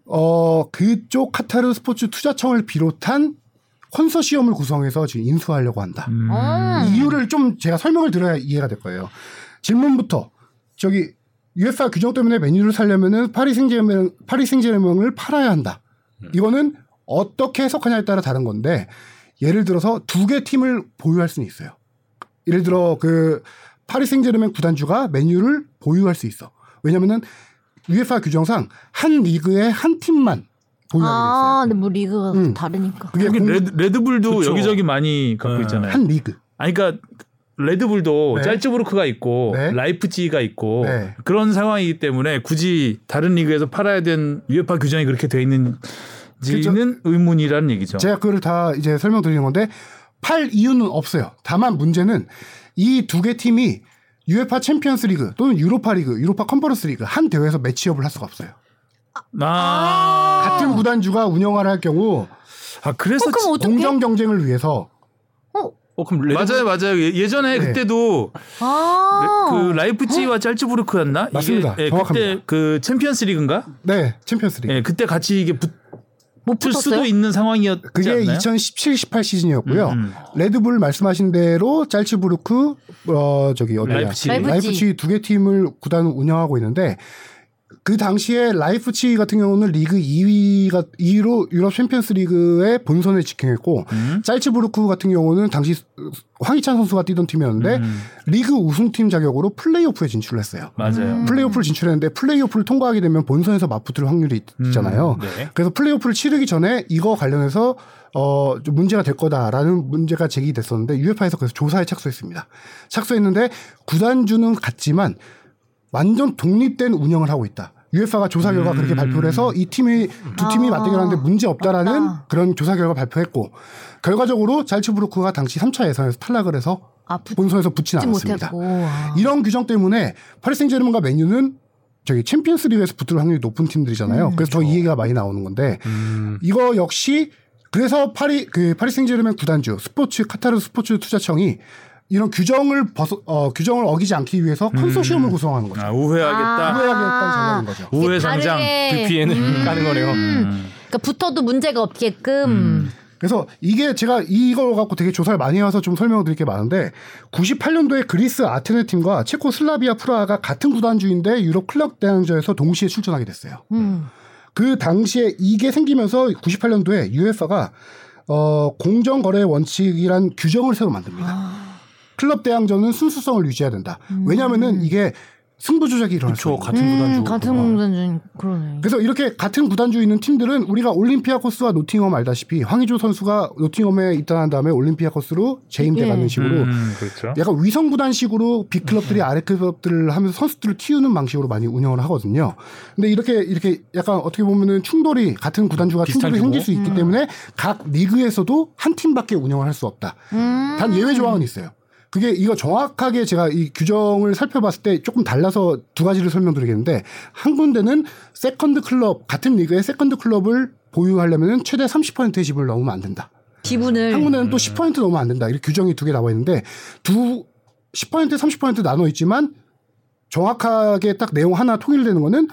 어 그쪽 카타르 스포츠 투자청을 비롯한 컨소시엄을 구성해서 지금 인수하려고 한다. 음. 음. 이유를 좀 제가 설명을 드려야 이해가 될 거예요. 질문부터 저기 UEFA 규정 때문에 메뉴를 살려면은 파리 생제르맹 파리 생제르맹을 팔아야 한다. 이거는 어떻게 해석하냐에 따라 다른 건데 예를 들어서 두 개 팀을 보유할 수는 있어요. 예를 들어 그 파리 생제르맹 구단주가 메뉴를 보유할 수 있어. 왜냐면은 UEFA 규정상 한 리그에 한 팀만 보유하게 돼 있어요. 아, 근데 뭐 리그가 음. 다르니까. 그게 공- 레드, 레드불도 그쵸. 여기저기 많이 갖고 네. 있잖아요. 한 리그. 아니 그러니까 레드불도 네. 짤츠부르크가 있고 네. 라이프치히가 있고 네. 그런 상황이기 때문에 굳이 다른 리그에서 팔아야 된 UEFA 규정이 그렇게 돼 있는지는 의문이라는 얘기죠. 제가 그거를 다 이제 설명드리는 건데 팔 이유는 없어요. 다만 문제는 이 두 개 팀이 UEFA 챔피언스 리그 또는 유로파 리그, 유로파 컨퍼런스 리그 한 대회에서 매치업을 할 수가 없어요. 아, 같은 구단주가 운영을 할 경우 아 그래서 어? 공정 경쟁을 위해서 어, 어 그럼 레드 맞아요, 맞아요. 예- 예전에 네. 그때도 아. 그 라이프치히와 짤츠부르크였나? 이게, 맞습니다. 예, 정확합니다. 그때 그 챔피언스 리그인가? 네, 챔피언스 리그. 예, 그때 같이 이게 붙을 못 붙었어요? 수도 있는 상황이었지 그게 않나요? 2017-18 시즌이었고요. 음, 음. 레드불 말씀하신 대로 짤츠부르크 어 저기 어디야. 라이프치히. 라이프치히 두개 팀을 구단 운영하고 있는데 그 당시에 라이프치히 같은 경우는 리그 2위가 2위로 유럽 챔피언스 리그의 본선에 직행했고 음. 짤츠부르크 같은 경우는 당시 황희찬 선수가 뛰던 팀이었는데 음. 리그 우승팀 자격으로 플레이오프에 진출을 했어요. 맞아요. 음. 플레이오프를 진출했는데 플레이오프를 통과하게 되면 본선에서 맞붙을 확률이 있- 있잖아요. 네. 그래서 플레이오프를 치르기 전에 이거 관련해서 어, 좀 문제가 될 거다라는 문제가 제기됐었는데 UEFA에서 그래서 조사에 착수했습니다. 착수했는데 구단주는 같지만 완전 독립된 운영을 하고 있다. UEFA가 조사 결과 그렇게 발표를 해서 이 팀이 두 팀이 아, 맞대결하는데 문제 없다라는 없다. 그런 조사 결과 발표했고 결과적으로 잘츠부르크가 당시 3차 예선에서 탈락을 해서 아, 붙지 본선에서 붙지는 않았습니다. 못했고. 아. 이런 규정 때문에 파리 생제르맹과 맨유는 저기 챔피언스 리그에서 붙을 확률이 높은 팀들이잖아요. 그래서 더이 얘기가 많이 나오는 건데 음. 이거 역시 그래서 파리 그 파리 생제르맹 구단주 스포츠 카타르 스포츠 투자청이 이런 규정을 벗어 어, 규정을 어기지 않기 위해서 컨소시엄을 구성하는 거죠. 아, 우회하겠다. 아. 후회하겠다는 전략인 거죠. 우회 상장. 다르게- VPN을 음. 까는 거네요. 음. 그러니까 붙어도 문제가 없게끔. 음. 그래서 이게 제가 이걸 갖고 되게 조사를 많이 해와서 좀 설명을 드릴 게 많은데 98년도에 그리스 아테네 팀과 체코 슬라비아 프라하가 같은 구단주인데 유럽 클럽 대항전에서 동시에 출전하게 됐어요. 음. 그 당시에 이게 생기면서 98년도에 UEFA가 어, 공정 거래 원칙이란 규정을 새로 만듭니다. 아. 클럽 대항전은 순수성을 유지해야 된다. 왜냐하면은 이게 승부 조작이 일어날 수 그렇죠. 같은 구단주. 음, 같은 구단주 그러네. 그래서 이렇게 같은 구단주 있는 팀들은 우리가 올림피아 코스와 노팅엄 알다시피 황의조 선수가 노팅엄에 입단한 다음에 올림피아 코스로 재임돼가는 예. 식으로 음, 그렇죠. 약간 위성 구단식으로 빅 클럽들이 아래 클럽들을 하면서 선수들을 키우는 방식으로 많이 운영을 하거든요. 근데 이렇게 이렇게 약간 어떻게 보면은 충돌이 같은 구단주가 충돌이? 생길 수 있기 때문에 각 리그에서도 한 팀밖에 운영을 할 수 없다. 음. 단 예외 조항은 있어요. 그게 이거 정확하게 제가 이 규정을 살펴봤을 때 조금 달라서 두 가지를 설명드리겠는데 한 군데는 세컨드 클럽 같은 리그의 세컨드 클럽을 보유하려면 최대 30%의 지분을 넘으면 안 된다. 지분을 한 군데는 또 10% 넘으면 안 된다. 이렇게 규정이 두 개 나와 있는데 두 10% 30% 나눠 있지만 정확하게 딱 내용 하나 통일되는 거는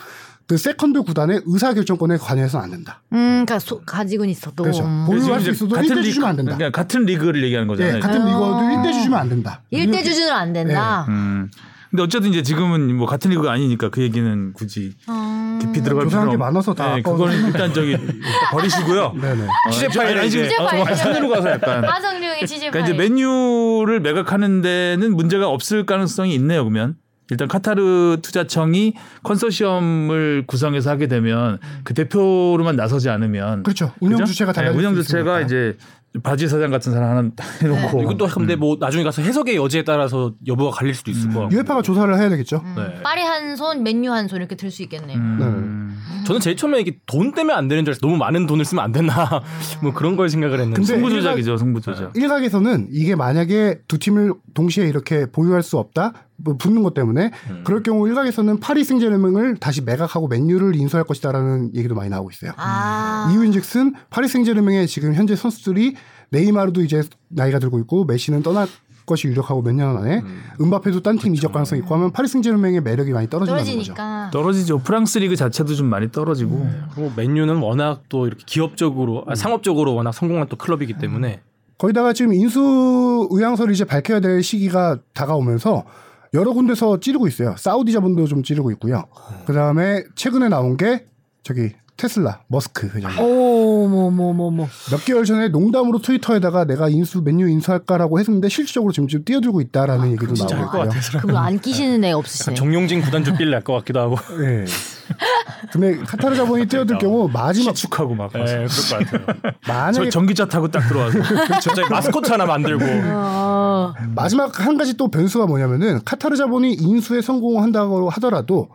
그 세컨드 구단의 의사 결정권에 관여해서는 안 된다. 음, 그러니까 소, 가지고는 있어도 그렇죠. 음. 보유할 수 이제 있어도 같은 1대 리그- 주시면 안 된다. 그러니까 같은 리그를 얘기하는 예, 거잖아요. 같은 아. 리거도 1대 주주면 안 된다. 일대 이렇게- 주주는 안 된다. 음. 근데 어쨌든 이제 지금은 뭐 같은 리그가 아니니까 그 얘기는 굳이 음. 깊이 들어갈 조사한 필요 게 많아서 다 네. 그거는 일단 저기 버리시고요. 네네. 어, 취재 저- 아니, 파일에 지금 이제 어, 파일. 산으로 가서 약간 하성룡의 취재 그러니까 이제. 맨유를 매각하는 데는 문제가 없을 가능성이 있네요. 그러면 일단 카타르 투자청이 컨소시엄을 구성해서 하게 되면 그 대표로만 나서지 않으면 그렇죠. 운영 그죠? 주체가 네, 달라질 운영 수 주체가 있으니까. 이제 바지 사장 같은 사람 하나 딱 해놓고 이것도 근데 뭐 나중에 가서 해석의 여지에 따라서 여부가 갈릴 수도 있을 것 같고. UEFA가 조사를 해야 되겠죠. 음. 네. 파리 한 손, 맨유 한 손 이렇게 들 수 있겠네요. 음. 저는 제일 처음에 이게 돈 때문에 안 되는 줄 알았어요. 너무 많은 돈을 쓰면 안 된다. 뭐 그런 걸 생각을 했는데. 근데 승부 조작이죠, 승부 조작. 일각에서는 이게 만약에 두 팀을 동시에 이렇게 보유할 수 없다, 뭐 붙는 것 때문에 음. 그럴 경우 일각에서는 파리 생제르맹을 다시 매각하고 맨유를 인수할 것이다라는 얘기도 많이 나오고 있어요. 아. 이유인즉슨 파리 생제르맹의 지금 현재 선수들이 네이마르도 이제 나이가 들고 있고 메시는 떠날 것이 유력하고 몇 년 안에 음 바페도 딴팀 이적 가능성이 있고 하면 파리 생제르맹의 매력이 많이 떨어진다는 거죠. 떨어지니까. 떨어지죠. 프랑스 리그 자체도 좀 많이 떨어지고. 그리고 맨유는 워낙 또 이렇게 기업적으로 아, 상업적으로 워낙 성공한 또 클럽이기 때문에 거기다가 지금 인수 의향서를 이제 밝혀야 될 시기가 다가오면서 여러 군데서 찌르고 있어요. 사우디 자본도 좀 찌르고 있고요. 그 다음에 최근에 나온 게 저기 테슬라 머스크 회장. 오뭐뭐뭐뭐 몇 개월 전에 농담으로 트위터에다가 내가 인수 맨유 인수할까라고 했는데 실질적으로 지금 좀 뛰어들고 있다라는 얘기도 진짜 할 나오고 것 있고요. 그거 안 끼시는 애 없으시네. 정용진 구단주 빌 날 것 같기도 하고. 네. 근데 카타르 자본이 뛰어들 경우 마지막 시축하고 막. 네, 그럴 것 같아요. 만약에 저 전기차 타고 딱 들어와서. 갑자기 마스코트 하나 만들고. 어. 마지막 한 가지 또 변수가 뭐냐면은 카타르 자본이 인수에 성공한다고 하더라도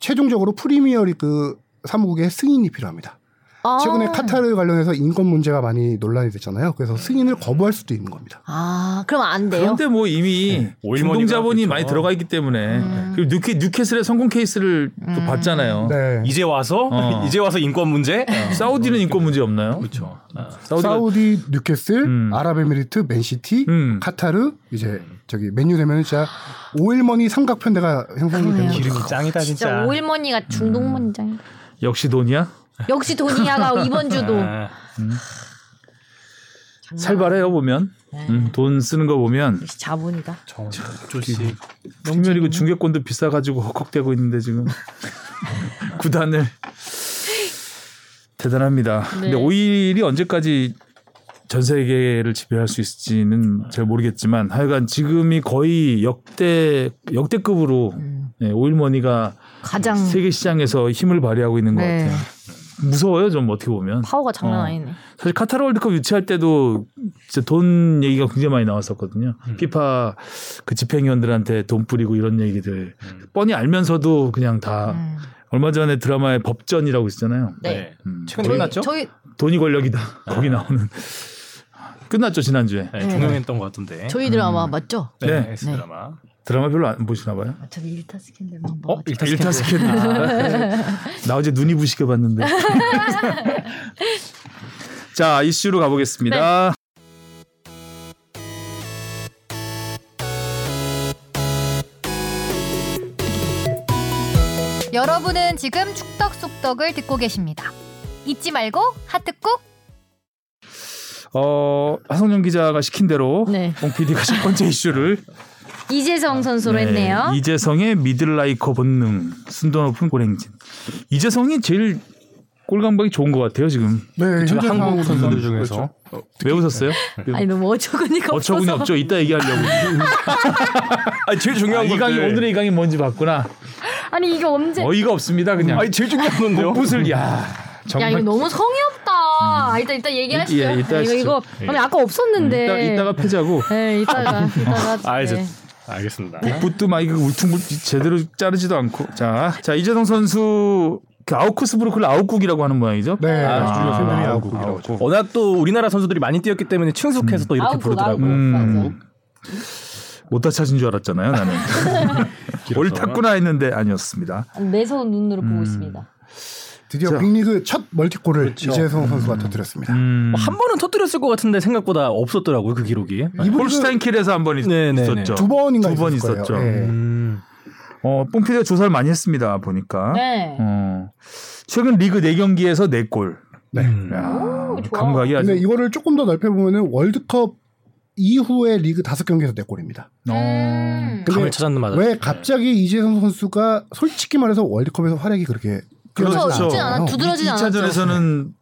최종적으로 프리미어리그 사무국의 승인이 필요합니다. 아. 최근에 카타르 관련해서 인권 문제가 많이 논란이 됐잖아요. 그래서 승인을 거부할 수도 있는 겁니다. 아, 그럼 안 돼요? 그런데 뭐 이미 오일머니가 중동 자본이 그렇죠. 많이 들어가 있기 때문에 그리고 뉴캐, 뉴캐슬의 성공 케이스를 또 봤잖아요. 네. 이제 와서 어. 이제 와서 인권 문제? 사우디는 인권 문제 없나요? 그렇죠. 아. 사우디가 사우디, 뉴캐슬, 음. 아랍에미리트, 맨시티, 음. 카타르 이제 저기 맨유 되면 진짜 오일머니 삼각편대가 형성이 되는 거죠. 기름이 짱이다 진짜 진짜. 오일머니가 중동 문장. 역시 돈이야? 역시 도니아가 이번 주도 아, 살벌해요 보면 음, 돈 쓰는 거 보면 역시 자본이다. 정 조씨. 프리미어리그 중계권도 비싸가지고 헉헉대고 있는데 지금 구단을 대단합니다. 근데 네. 오일이 언제까지 전 세계를 지배할 수 있을지는 잘 모르겠지만 하여간 지금이 거의 역대 역대급으로 네, 오일머니가 가장 세계 시장에서 힘을 발휘하고 있는 것 네. 같아요. 무서워요, 좀 어떻게 보면. 파워가 장난 어. 아니네. 사실 카타르 월드컵 유치할 때도 진짜 돈 얘기가 굉장히 많이 나왔었거든요. 음. 피파 그 집행위원들한테 돈 뿌리고 이런 얘기들 뻔히 알면서도 그냥 다 음. 얼마 전에 드라마에 법전이라고 있었잖아요. 네. 음. 최근 끝났죠? 저희 돈이 권력이다. 거기 나오는 끝났죠 지난주에. 네, 종영했던 것 같은데. 저희 드라마 맞죠? 네, 네. S 드라마. 드라마 별로 안 보시나 봐요. 아, 저기 일타 스캔들만 어, 봐. 일타 일타 스캔들. 스캔들. 나 어제 눈이 부시게 봤는데. 자 이슈로 가보겠습니다. 여러분은 지금 축덕 속덕을 듣고 계십니다. 잊지 말고 하트 꾹. 어 하성룡 기자가 시킨 대로 네. 뽕 PD가 첫 번째 이슈를 이재성 선수로 네, 했네요. 이재성의 미들라이커 본능, 순도 높은 골행진. 이재성이 제일 골 감각이 좋은 것 같아요 지금. 네, 현재 한국 선수들 중에서 그렇죠. 왜 웃었어요? 아니 너무 어처구니가 없어서. 어처구니 없죠. 이따 얘기하려고. 아 제일 아, 중요한 이 강의 건데. 오늘의 이 강의 뭔지 봤구나. 아니 이게 언제? 어이가 없습니다 그냥. 아니 제일 중요한 건데요. 복붙을 야야 정말. 이거 너무 성의 없다. 아, 이따 이따 얘기하시죠. 예, 이따 이거. 이거 아니 아까 없었는데. 이따 이따가 패자고. 네, 이따가 이따가. 아, 이제 네. 알겠습니다. 붓도 막 이거 울퉁불 제대로 자르지도 않고. 자, 자 이재성 선수 그 아우크스부르크를 아웃국이라고 하는 모양이죠. 네, 아, 아, 아웃국이라고 하죠. 워낙 또 우리나라 선수들이 많이 뛰었기 때문에 충숙해서 또 이렇게 아웃국, 부르더라고요. 아웃국. 음. 못다 찾은 줄 알았잖아요, 나는. 옳았구나 했는데 아니었습니다. 매서운 눈으로 음. 보고 있습니다. 드디어 자. 빅리그 첫 멀티골을 이재성 선수가 터뜨렸습니다. 음. 뭐한 번은 터뜨렸을 것 같은데 생각보다 없었더라고요 그 기록이. 홀슈타인킬에서 한번 네, 네, 있었죠. 두 번인가 두 번 있었죠. 예. 음. 어, 뽕피디가 조사를 많이 했습니다. 보니까. 네. 어, 최근 리그 4 경기에서 4 골. 네. 야, 오. 감각이 아주. 근데 이거를 조금 더 넓혀 보면은 월드컵 이후에 리그 다섯 경기에서 네 골입니다. 어, 음. 감을 찾았는 맞아. 왜 갑자기 이재성 선수가 솔직히 말해서 월드컵에서 활약이 그렇게 그렇죠. 뛰어나지 있진. 않아. 두드러지지 않았죠. 2차전에서는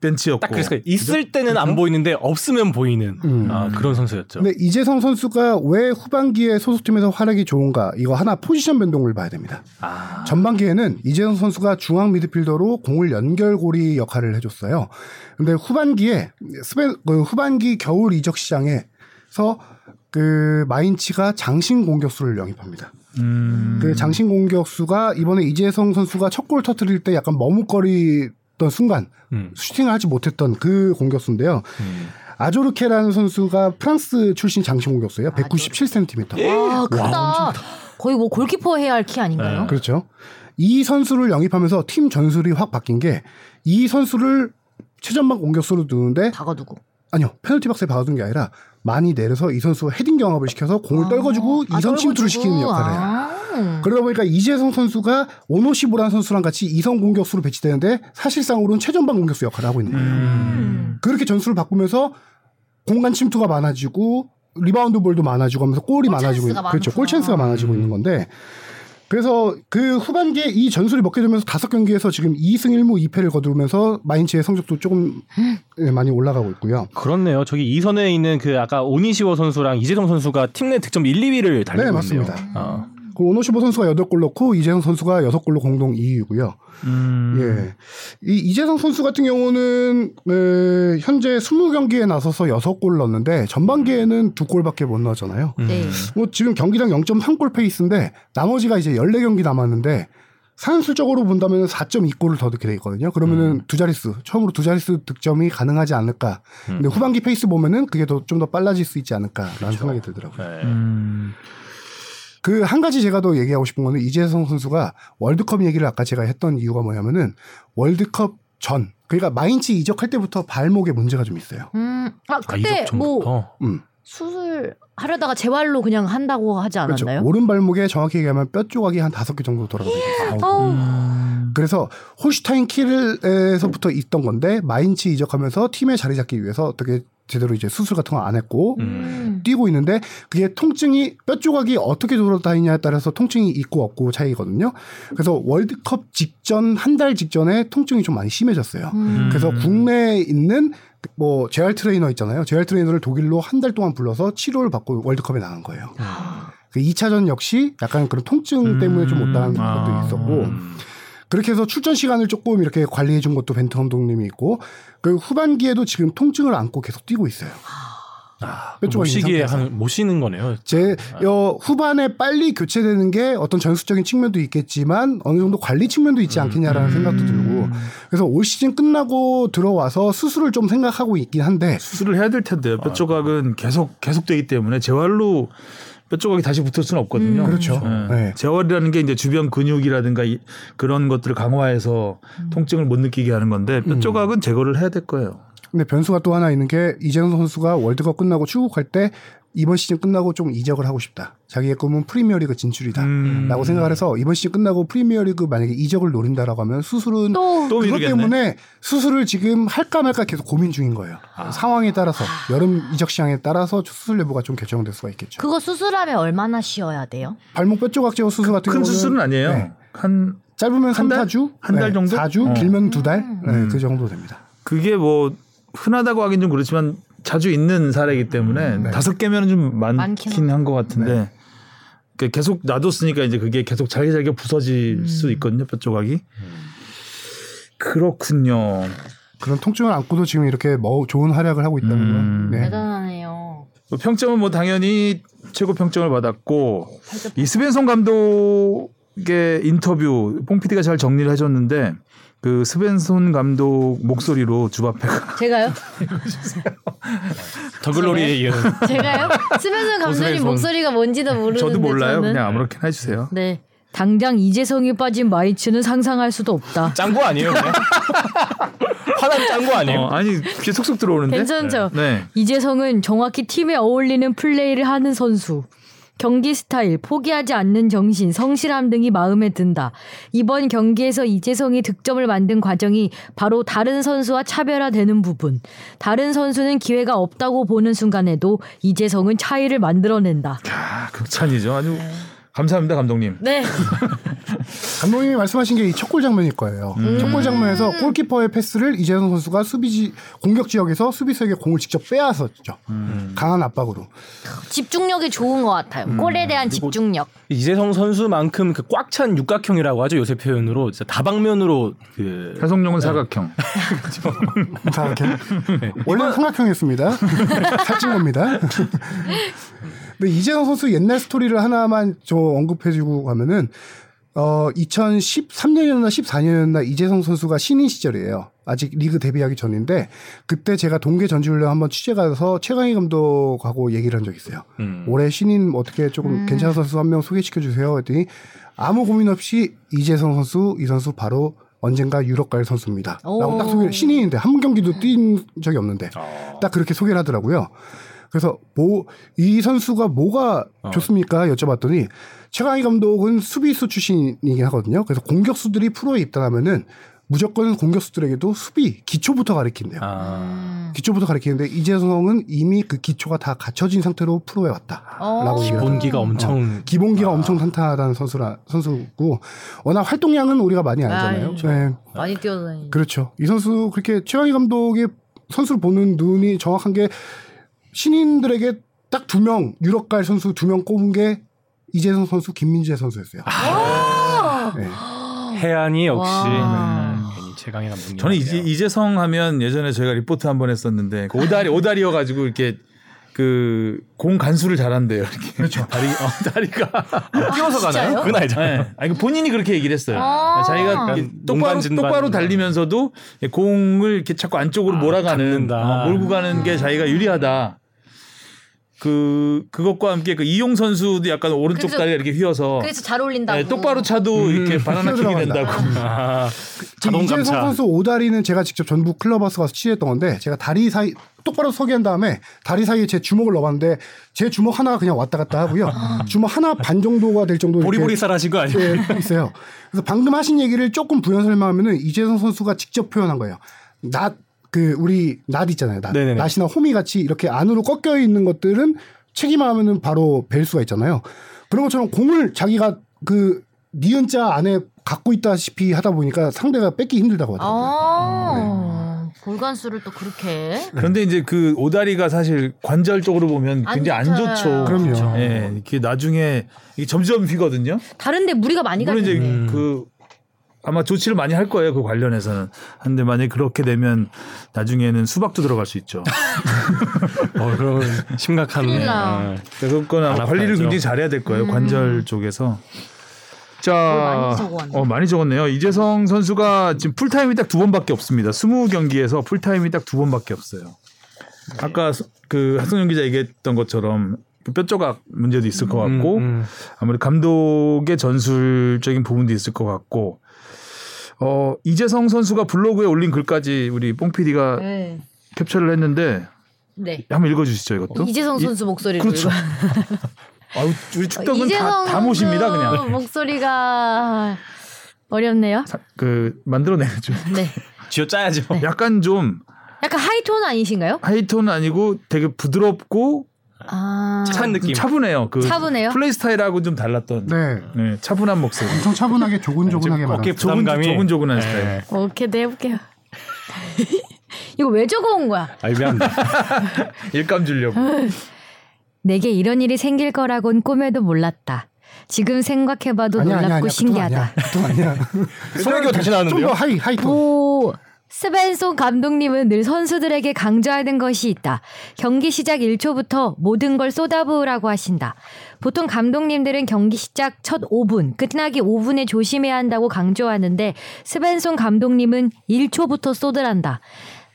벤치였고. 딱 그래서 있을 때는 안 보이는데 없으면 보이는 음. 아, 그런 선수였죠. 근데 이재성 선수가 왜 후반기에 소속팀에서 활약이 좋은가 이거 하나 포지션 변동을 봐야 됩니다. 아, 전반기에는 이재성 선수가 중앙 미드필더로 공을 연결고리 역할을 해줬어요. 근데 후반기에 스페 그 후반기 겨울 이적 시장에서 그 마인츠가 장신 공격수를 영입합니다. 음. 그 장신 공격수가 이번에 이재성 선수가 첫 골 터트릴 때 약간 머뭇거리던 순간 음. 슈팅을 하지 못했던 그 공격수인데요. 음. 아조르케라는 선수가 프랑스 출신 장신 공격수예요. 197cm. 와 크다. 거의 뭐 골키퍼 해야 할 키 아닌가요? 그렇죠. 이 선수를 영입하면서 팀 전술이 확 바뀐 게 이 선수를 최전방 공격수로 두는데 박아두고. 아니요 페널티 박스에 박아둔 게 아니라 많이 내려서 이 선수 헤딩 경합을 시켜서 공을 아, 떨궈주고 아, 이선 침투를 시키는 역할을 해요. 아. 그러다 보니까 이재성 선수가 오니시워라는 선수랑 같이 이선 공격수로 배치되는데 사실상으로는 최전방 공격수 역할을 하고 있는 거예요. 음. 그렇게 전술을 바꾸면서 공간 침투가 많아지고 리바운드 볼도 많아지고 하면서 골이 골 많아지고 찬스가 있- 그렇죠. 골 찬스가 많아지고 있는 건데 그래서 그 후반기에 이 전술이 먹게 되면서 다섯 경기에서 지금 2승 1무 2패를 거두면서 마인츠의 성적도 조금 예, 많이 올라가고 있고요. 그렇네요. 저기 이선에 있는 그 아까 오니시워 선수랑 이재성 선수가 팀 내 득점 1, 2위를 달리고 네, 있네요. 맞습니다. 아. 그 오니시워 선수가 8골 넣고 이재성 선수가 6골로 공동 2위고요. 음. 예. 이 이재성 선수 같은 경우는 에, 현재 20경기에 나서서 6골 넣었는데 전반기에는 2골밖에 못 넣었잖아요. 음. 네. 뭐 지금 경기당 0.3골 페이스인데 나머지가 이제 14경기 남았는데 산술적으로 본다면 4.2골을 더 넣게 돼 있거든요. 그러면은 두 자릿수 처음으로 두 자릿수 득점이 가능하지 않을까. 근데 후반기 페이스 보면은 그게 더 좀더 빨라질 수 있지 않을까라는 생각이 들더라고요. 네. 음. 그한 가지 제가 더 얘기하고 싶은 거는 이재성 선수가 월드컵 얘기를 아까 제가 했던 이유가 뭐냐면은 월드컵 전 그러니까 마인츠 이적할 때부터 발목에 문제가 좀 있어요. 음, 아 아, 그때 이적 뭐 전부터. 음. 수술 하려다가 재활로 그냥 한다고 하지 그렇죠. 않았나요? 오른 발목에 정확히 얘기하면 뼈 조각이 한 다섯 개 정도 돌아가고 있어요. 어, 음. 그래서 홀슈타인 킬에서부터 있던 건데 마인츠 이적하면서 팀에 자리 잡기 위해서 어떻게 제대로 이제 수술 같은 거 안 했고 음. 뛰고 있는데 그게 통증이 뼈 조각이 어떻게 돌아다니냐에 따라서 통증이 있고 없고 차이거든요. 그래서 월드컵 직전 한 달 직전에 통증이 좀 많이 심해졌어요. 음. 그래서 국내에 있는 뭐 재활 트레이너 있잖아요. 재활 트레이너를 독일로 한 달 동안 불러서 치료를 받고 월드컵에 나간 거예요. 그 2차전 역시 약간 그런 통증 때문에 좀 못 나간 아. 것도 있었고 그렇게 해서 출전 시간을 조금 이렇게 관리해 준 것도 벤트 감독님이 있고 그 후반기에도 지금 통증을 안고 계속 뛰고 있어요. 아, 뼈못 쉬게 상태에서. 하는 못 쉬는 거네요. 제 어, 후반에 빨리 교체되는 게 어떤 전술적인 측면도 있겠지만 어느 정도 관리 측면도 있지 않겠냐라는 생각도 들고 그래서 올 시즌 끝나고 들어와서 수술을 좀 생각하고 있긴 한데 수술을 해야 될 텐데요. 뼈 조각은 계속 계속되기 때문에 재활로 뼈 조각이 다시 붙을 수는 없거든요. 음. 그렇죠. 예. 네. 재활이라는 게 이제 주변 근육이라든가 이- 그런 것들을 강화해서 통증을 못 느끼게 하는 건데 뼈 조각은 제거를 해야 될 거예요. 근데 변수가 또 하나 있는 게 이재성 선수가 월드컵 끝나고 출국할 때 이번 시즌 끝나고 좀 이적을 하고 싶다. 자기의 꿈은 프리미어리그 진출이다. 음. 라고 생각을 해서 이번 시즌 끝나고 프리미어리그 만약에 이적을 노린다라고 하면 수술은 또또 그것 미루겠네. 때문에 수술을 지금 할까 말까 계속 고민 중인 거예요. 상황에 따라서 여름 이적 시장에 따라서 수술 여부가 좀 결정될 수가 있겠죠. 그거 수술하면 얼마나 쉬어야 돼요? 발목 뼈 조각 제거 수술 같은 큰 경우는 수술은 아니에요. 네. 한 짧으면 3, 한 달? 4주, 한달 정도? 4주, 어. 길면 두 달, 네, 음. 그 정도 됩니다. 그게 뭐 흔하다고 하긴 좀 그렇지만 자주 있는 사례이기 때문에 네. 다섯 개면 좀 많긴 많긴 한 것 같은데 그 계속 놔뒀으니까 이제 그게 계속 잘게 잘게 부서질 수 있거든요 뼈 조각이 그렇군요. 그런 통증을 안고도 지금 이렇게 뭐 좋은 활약을 하고 있다는 음. 건 네. 대단하네요. 뭐 평점은 뭐 당연히 최고 평점을 받았고 이 스벤son 감독의 인터뷰 뽕 PD가 잘 정리를 해줬는데 그 스벤손 감독 목소리로 주바페가 제가요? 더글로리에 이은 제가요? 스벤슨 감독님 오스벤손. 목소리가 뭔지도 모르는데 저도 몰라요. 저는. 그냥 아무렇게나 해주세요. 네. 당장 이재성이 빠진 마이츠는 상상할 수도 없다. 짠 거 아니에요? 그냥? 화난 짠거 아니에요? 어, 아니 귀에 쏙쏙 들어오는데. 괜찮죠? 네. 이재성은 정확히 팀에 어울리는 플레이를 하는 선수. 경기 스타일, 포기하지 않는 정신, 성실함 등이 마음에 든다. 이번 경기에서 이재성이 득점을 만든 과정이 바로 다른 선수와 차별화되는 부분. 다른 선수는 기회가 없다고 보는 순간에도 이재성은 차이를 만들어낸다. 아, 극찬이죠. 아주 감사합니다, 감독님. 네. 감독님이 말씀하신 게 이 첫 골 장면일 거예요. 음. 첫골 장면에서 골키퍼의 패스를 이재성 선수가 수비지 공격 지역에서 수비수에게 공을 직접 빼앗았죠. 음. 강한 압박으로. 집중력이 좋은 것 같아요. 골에 대한 집중력. 이재성 선수만큼 그 꽉 찬 육각형이라고 하죠 요새 표현으로 진짜 다방면으로 그 해성용은 사각형. 삼각형. 원래 는 삼각형이었습니다. 살찐 겁니다. 근데 이재성 선수 옛날 스토리를 하나만 저 언급해주고 가면은 어 2013년이었나 14년이었나 이재성 선수가 신인 시절이에요. 아직 리그 데뷔하기 전인데 그때 제가 동계 전지훈련 한번 취재 가서 최강희 감독하고 얘기를 한 적이 있어요. 음. 올해 신인 어떻게 조금 괜찮은 선수 한 명 소개시켜 주세요. 했더니 아무 고민 없이 이재성 선수 이 선수 바로 언젠가 유럽 갈 선수입니다. 라고 오. 딱 소개 신인인데 한 경기도 뛴 적이 없는데 딱 그렇게 소개를 하더라고요. 그래서 뭐 이 선수가 뭐가 좋습니까? 여쭤봤더니 최강희 감독은 수비수 출신이긴 하거든요. 그래서 공격수들이 프로에 입단하면은 무조건 공격수들에게도 수비 기초부터 가르친대요. 아, 기초부터 가르치는데 이재성은 이미 그 기초가 다 갖춰진 상태로 프로에 왔다라고 어. 얘기를 하더라고요. 본기가 엄청 기본기가 엄청 탄탄하다는 선수라 선수고 워낙 활동량은 우리가 많이 알잖아요. 그렇죠. 네, 많이 뛰어다니. 그렇죠. 이 선수 그렇게 최강희 감독의 선수를 보는 눈이 정확한 게 신인들에게 딱 두 명 유럽 갈 선수 두 명 꼽은 게 이재성 선수, 김민재 선수였어요. 네. 해안이 역시 와. 음, 괜히 최강희 감독님. 저는 이제, 이재성 하면 예전에 저희가 리포트 한 번 했었는데 그 오다리 오다리여 가지고 이렇게 그 공 간수를 잘한대요. 이렇게. 그렇죠. 다리 어, 다리가 뛰어서 가나요? 진짜요? 그건 알잖아요. 네. 아니, 그 본인이 그렇게 얘기를 했어요. 아. 자기가 약간 이렇게 똑바로, 똑바로. 달리면서도 공을 이렇게 자꾸 안쪽으로 아, 몰아가는. 어, 몰고 가는 게 자기가 유리하다. 그, 그것과 함께 그 이용 선수도 약간 오른쪽 그래서- 다리가 이렇게 휘어서 그래서 잘 어울린다고. 네, 똑바로 차도 이렇게 바나나 킥이. 된다고. 아, 그 자동 이재성 감차. 선수 오다리는 제가 직접 전북 클럽하우스 가서 취재했던 건데 제가 다리 사이 똑바로 서게 한 다음에 다리 사이에 제 주먹을 넣어봤는데 제 주먹 하나가 그냥 왔다 갔다 하고요. 주먹 하나 반 정도가 될 정도 이렇게 보리보리살 하신 거 아니에요? 예, 있어요. 그래서 방금 하신 얘기를 조금 부연 설명하면은 이재성 선수가 직접 표현한 거예요. 낫, 그, 우리, 낫 있잖아요. 낫. 네네네. 낫이나 호미 같이 이렇게 안으로 꺾여 있는 것들은 책임하면은 바로 벨 수가 있잖아요. 그런 것처럼 공을 자기가 그, 니은자 안에 갖고 있다시피 하다 보니까 상대가 뺏기 힘들다고 하더라고요. 아, 골간수를 또 그렇게. 그런데 이제 그 오다리가 사실 관절적으로 보면 안 굉장히 안 좋잖아요. 좋죠. 그럼요. 예, 이게 나중에 이게 점점 휘거든요. 다른데 무리가 많이 가겠네. 그 아마 조치를 많이 할 거예요. 그 관련해서는. 한데 만약 그렇게 되면 나중에는 수박도 들어갈 수 있죠. 어, 그럼 심각한. 네. 그래서 그건 아마 안 관리를. 굉장히 잘해야 될 거예요. 음. 관절 쪽에서. 자, 많이. 어, 많이 적었네요. 이재성 선수가 지금 풀타임이 딱 두 번밖에 없습니다. 20경기에서 풀타임이 딱 두 번밖에 없어요. 아까 서- 그 하승현 기자 얘기했던 것처럼 그 뼈조각 문제도 있을 것 같고 음, 음. 아무래도 감독의 전술적인 부분도 있을 것 같고 어 이재성 선수가 블로그에 올린 글까지 우리 뽕 PD가 네. 캡처를 했는데 네. 한번 읽어주시죠 이것도. 이재성 이- 선수 목소리로 그렇죠. 아유, 우리 축덕은 다, 다 모십니다 그냥. 목소리가 어렵네요. 사- 그 만들어내죠. 네. 쥐어 짜야죠. 약간 좀 약간 하이톤 아니신가요? 하이톤은 아니고 되게 부드럽고 아. 찬 느낌. 차분해요. 그 차분해요? 플레이 스타일하고 좀 달랐던 네. 네, 차분한 목소리. 엄청 차분하게 조곤조곤하게 말하는. 어깨 조근, 부담감이. 조근조근한 네. 스타일. 오케이, 네, 해볼게요. 이거 왜 적어온 거야? 아, 미안합니다. 일감 주려고. 내게 이런 일이 생길 거라곤 꿈에도 몰랐다. 지금 생각해봐도 아니야, 아니야, 놀랍고 아니야. 신기하다. 그건 아니야. 송혜교 다시 좀 나왔는데요? 더 high, high tone. 오, 스벤송 감독님은 늘 선수들에게 강조하는 것이 있다. 경기 시작 1초부터 모든 걸 쏟아부으라고 하신다. 보통 감독님들은 경기 시작 첫 5분, 끝나기 5분에 조심해야 한다고 강조하는데 스벤송 감독님은 1초부터 쏟으란다.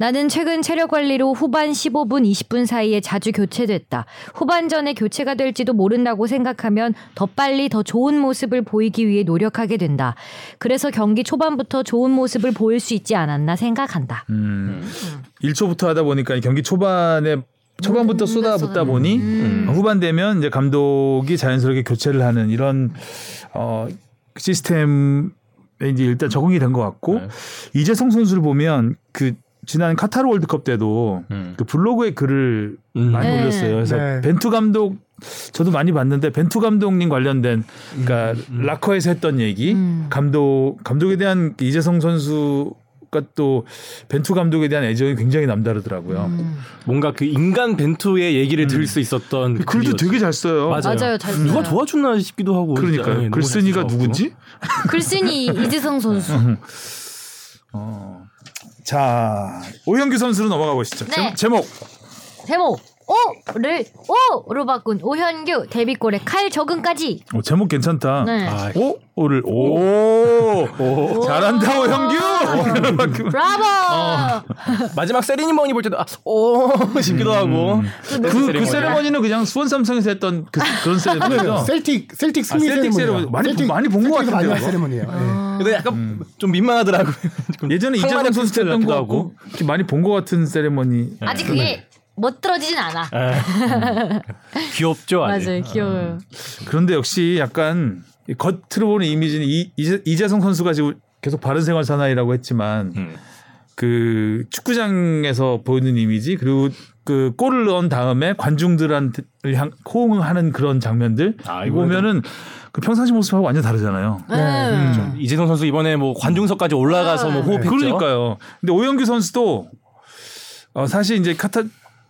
나는 최근 체력 관리로 후반 15분, 20분 사이에 자주 교체됐다. 후반전에 교체가 될지도 모른다고 생각하면 더 빨리 더 좋은 모습을 보이기 위해 노력하게 된다. 그래서 경기 초반부터 좋은 모습을 보일 수 있지 않았나 생각한다. 음. 1초부터 하다 보니까 경기 초반에 초반부터 쏟아붓다 쏟아. 보니 음. 후반 되면 이제 감독이 자연스럽게 교체를 하는 이런 어 시스템에 이제 일단 적응이 된 것 같고 네. 이재성 선수를 보면 그 지난 카타르 월드컵 때도 음. 그 블로그에 글을 음. 많이 네. 올렸어요. 그래서 네. 벤투 감독 저도 많이 봤는데 벤투 감독님 관련된 그러니까 라커에서 했던 얘기, 음. 감독 감독에 대한 이재성 선수 가 또 벤투 감독에 대한 애정이 굉장히 남다르더라고요. 음. 뭔가 그 인간 벤투의 얘기를 들을 수 있었던 그 글도 글이었죠. 되게 잘 써요. 맞아요. 맞아요, 잘 써요. 누가 도와줬나 싶기도 하고. 그러니까 글쓴이가. 누구지? 글쓴이 이재성 선수. 어. 자 오현규 선수로 넘어가 보시죠. 네. 제목 제목 오를 오로 바꾼 오현규 데뷔골에 칼 적응까지. 어, 제목 괜찮다. 네. 아, 오 오를 오, 잘한다 오현규. 브라보. 마지막 세리머니 볼 때도 아, 오 싶기도 하고. 그, 그 세레머니는 그냥 수원 삼성에서 했던 그, 그런 세레머니죠. 셀틱 셀틱 승리 아, 셀틱 세레머니. 많이 본- 많이 본것 많이 같은데요, 한 그거? 세레머니예요. 예. 근데 약간 좀 민망하더라고요. 좀 예전에 이재성 선수 같고 이렇게 많이 본 것 같은 세레머니. 아직 그게 멋들어지진 않아. 예. 귀엽죠, 아직. 맞아요, 귀여워요. 그런데 역시 약간 이 겉으로 보는 이미지는 이, 이재, 이재성 선수가 지금 계속 바른 생활 사나이라고 했지만 음. 그 축구장에서 보이는 이미지 그리고 그 골을 넣은 다음에 관중들한테 향- 호응하는 그런 장면들 아, 이거 보면은 그 평상시 모습하고 완전 다르잖아요. 네. 좀 이재성 선수 이번에 뭐 관중석까지 올라가서 뭐 호흡했죠. 그러니까요. 근데 오영규 선수도 어, 사실 이제 카타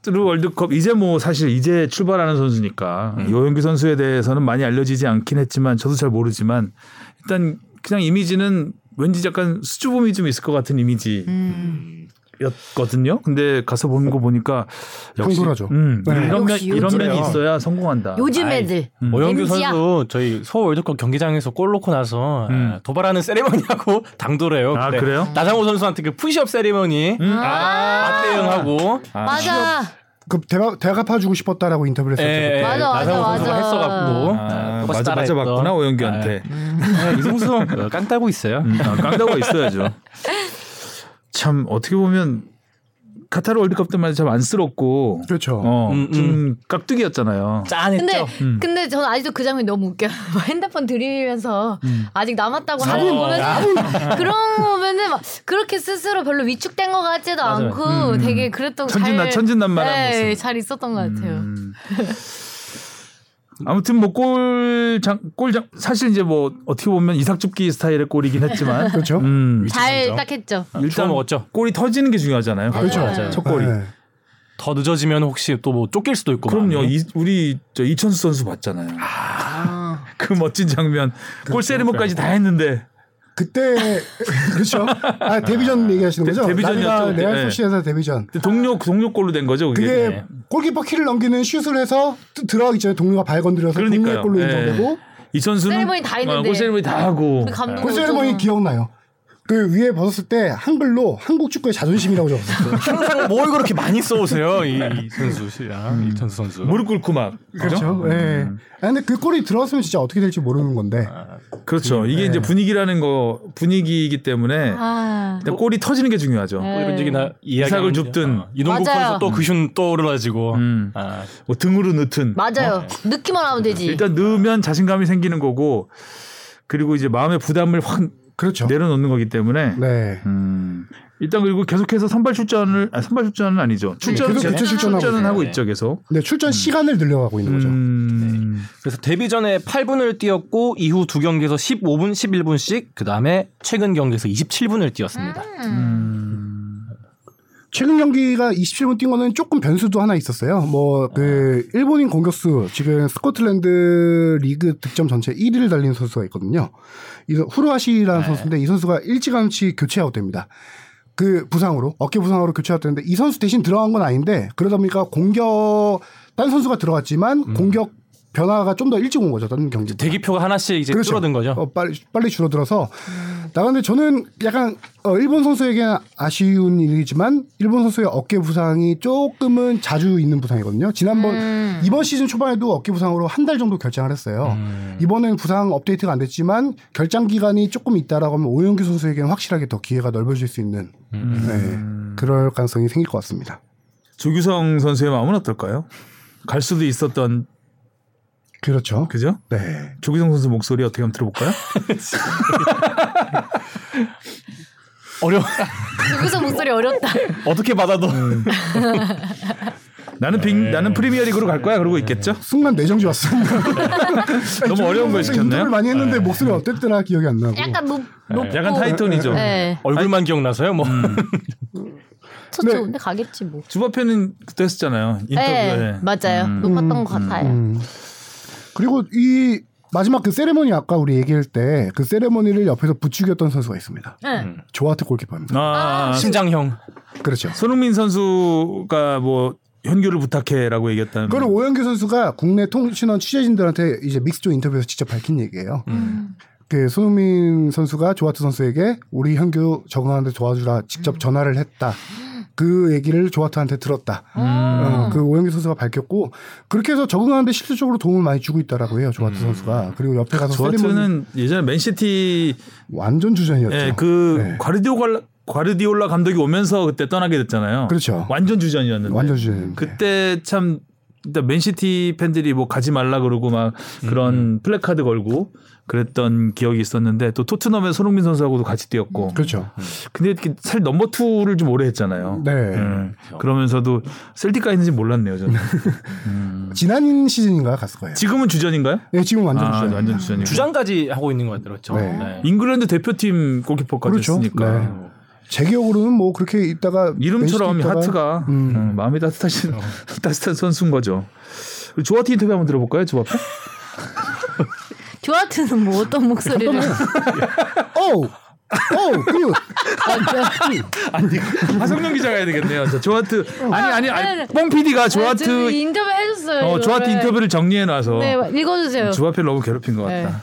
르 월드컵 이제 뭐 사실 이제 출발하는 선수니까 이 오영규 선수에 대해서는 많이 알려지지 않긴 했지만 저도 잘 모르지만 일단 그냥 이미지는 왠지 약간 수줍음이 좀 있을 것 같은 이미지에서 음. 였거든요. 근데 가서 보는 거 보니까 역시 황홀하죠. 음, 네. 이런 면 이런. 면이 있어야 성공한다. 요즘 아이, 애들 오영규 야. 선수 저희 서울 월드컵 경기장에서 골 넣고 나서 음. 아, 도발하는 세리머니하고 당도를 해요. 아, 그래요? 나상호 선수한테 그 푸시업 세리머니 아. 맞대응하고 아, 맞아 그 대가 대갚아주고 싶었다라고 인터뷰를 했었죠. 예, 그때. 맞아, 맞아, 맞아. 했어갖고 아, 맞아 맞아. 봤구나 오영규한테. 아, 이 선수 어, 깡 따고 있어요. 음, 아, 깡다가 있어야죠. 참 어떻게 보면 카타르 월드컵 때만 해도 참 안쓰럽고 그렇죠. 어, 음, 좀 깍두기였잖아요. 짠했죠. 근데 음. 근데 저는 아직도 그 장면 이 너무 웃겨 요. 핸드폰 들이면서 음. 아직 남았다고 하는 거 보면서 그런 거 보면은 막 그렇게 스스로 별로 위축된 것 같지도 맞아요. 않고 음. 되게 그랬던 천진난- 잘, 천진난만한 네, 모습. 잘 있었던 것 같아요. 음. 아무튼 뭐 뭐골장 골장 사실 이제 뭐 어떻게 보면 이삭줍기 스타일의 골이긴 했지만 그렇죠. 음, 잘. 딱 했죠. 일단 일단 먹었죠. 골이 터지는 게 중요하잖아요. 그렇죠. 맞아요. 첫 골이. 네. 더 늦어지면 혹시 또 뭐 쫓길 수도 있고. 그럼요. 이, 우리 저 이천수 선수 봤잖아요. 아. 그 멋진 장면. 그렇죠. 골 세리머니까지 다 했는데 그때 그렇죠. 아 데뷔전 얘기하시는 데- 거죠? 그때. 레알 네. 소시에서 데뷔전. 근데 동료 동료 골로 된 거죠. 그게. 그게 네. 골키퍼 키를 넘기는 슛을 해서 또 들어가기 전에 동료가 발 건드려서 그러니까요. 동료의 골로 예. 인정되고 이천수는 세리머니 다 했는데. 어, 골 세리머니 다 하고. 그 감동 골 세레머니 기억나요. 그 위에 벗었을 때 한글로 한국 축구의 자존심이라고 적었어요. 항상 뭘 그렇게 많이 써오세요 이, 이 선수 씨랑 이천수 선수. 무릎 꿇고 막. 그렇죠. 예. 아, 근데 그 골이 들어왔으면 진짜 어떻게 될지 모르는 건데. 그렇죠. 이게 이제 분위기라는 거 분위기이기 때문에 아. 일단 골이 터지는 게 중요하죠. 네. 뭐 이런 얘기나 이야기 이삭을 줍든. 이동국 맞아요. 선수 또그슛 떠오르가지고 음. 아, 뭐 등으로 넣든 맞아요. 넣기만 하면 되지. 일단 넣으면 자신감이 생기는 거고 그리고 이제 마음의 부담을 확 그렇죠. 내려놓는 거기 때문에 네. 음, 일단 그리고 계속해서 선발 출전을 아, 선발 출전은 아니죠. 출전은 계속 교체 출전하고 출전은. 하고 네. 있죠 계속. 근데 출전 시간을 늘려가고 있는 거죠. 음, 그래서 데뷔 전에 8분을 뛰었고 이후 두 경기에서 15분, 11분씩 그 다음에 최근 경기에서 27분을 뛰었습니다. 음, 최근 경기가 27분 뛴 거는 조금 변수도 하나 있었어요. 뭐 그 일본인 공격수 지금 스코틀랜드 리그 득점 전체 1위를 달린 선수가 있거든요. 이 후루아시라는 네. 선수인데 이 선수가 일찌감치 교체 아웃됩니다. 그 부상으로 어깨 부상으로 교체 아웃됐는데 이 선수 대신 들어간 건 아닌데 그러다 보니까 공격 딴 선수가 들어갔지만 공격 변화가 좀 더 일찍 온 거죠. 다른 경기. 대기표가 하나씩 이제 그렇죠. 줄어든 거죠. 어, 빨리 빨리 줄어들어서 나가는데 저는 약간 어, 일본 선수에게는 아쉬운 일이지만 일본 선수의 어깨 부상이 조금은 자주 있는 부상이거든요. 지난번 음. 이번 시즌 초반에도 어깨 부상으로 한 달 정도 결장을 했어요. 음. 이번에는 부상 업데이트가 안 됐지만 결장 기간이 조금 있다라고 하면 오영규 선수에게는 확실하게 더 기회가 넓어질 수 있는 네, 그럴 가능성이 생길 것 같습니다. 조규성 선수의 마음은 어떨까요? 갈 수도 있었던 그렇죠. 그죠? 네. 조규성 선수 목소리 어떻게 한번 들어볼까요? 어려 여기서 목소리 어렵다. 어떻게 받아도 나는 빅, 나는 프리미어 리그로 갈 거야 그러고 있겠죠? 순간 내정지 왔습니다. 너무 어려운 걸 시켰나요? 많이 했는데 목소리 어땠더라 기억이 안 나고. 약간 높, 높고. 약간 타이톤이죠. 네. 얼굴만 기억나서요. 뭐저 네. 좋은데 가겠지 뭐. 주바페는 그때 했었잖아요. 인터뷰에. 네, 맞아요. 음. 높았던 것 같아요. 음. 그리고 이 마지막 그 세레머니 아까 우리 얘기할 때 그 세레머니를 옆에서 부추겼던 선수가 있습니다. 네. 조아트 골키퍼입니다. 아, 심장형 그렇죠. 손흥민 선수가 뭐 현규를 부탁해라고 얘기했다는. 그거는 오영규 선수가 국내 통신원 취재진들한테 이제 믹스조 인터뷰에서 직접 밝힌 얘기예요. 음. 그 손흥민 선수가 조아트 선수에게 우리 현규 적응하는데 도와주라 직접 전화를 했다. 그 얘기를 조아트한테 들었다. 어, 그 오영규 선수가 밝혔고 그렇게 해서 적응하는데 실질적으로 도움을 많이 주고 있다라고 해요. 조아트 선수가. 그리고 옆에 가서 조아트는 예전에 맨시티 완전 주전이었죠. 예, 그 네. 과르디올라 과르디올라 감독이 오면서 그때 떠나게 됐잖아요. 그렇죠. 완전 주전이었는데. 완전 주전인데. 그때 참 일단 맨시티 팬들이 뭐 가지 말라 그러고 막 그런 플래카드 걸고 그랬던 기억이 있었는데 또 토트넘에 손흥민 선수하고도 같이 뛰었고. 그렇죠. 근데 이렇게 사실 number two를 좀 오래 했잖아요. 네. 음, 그러면서도 셀틱 가 있는지 몰랐네요, 저는. 음. 지난 시즌인가 갔을 거예요. 지금은 주전인가요? 네, 지금 완전 아, 주전. 완전 주전이고. 주장까지 하고 있는 것 같더라고요. 네. 네. 잉글랜드 대표팀 골키퍼까지 그렇죠. 했으니까. 네. 제 기억으로는 뭐 그렇게 있다가 이름처럼 있다가 하트가 음. 음, 마음이 따뜻하신 따뜻한 선수인 거죠. 우리 조아트 인터뷰 한번 들어볼까요, 조아트? 조아트는 뭐 어떤 목소리를? 오, 오, 굿. 아니 하성룡 기자가 해야 되겠네요. 자, 조하트 아니 아니 아니, 아니 아니. 뽕 PD가 네, 저 조하트 인터뷰 해줬어요. 어. 조하트 인터뷰를 정리해 놔서 네, 읽어주세요. 조하필 너무 괴롭힌 것 네. 같다.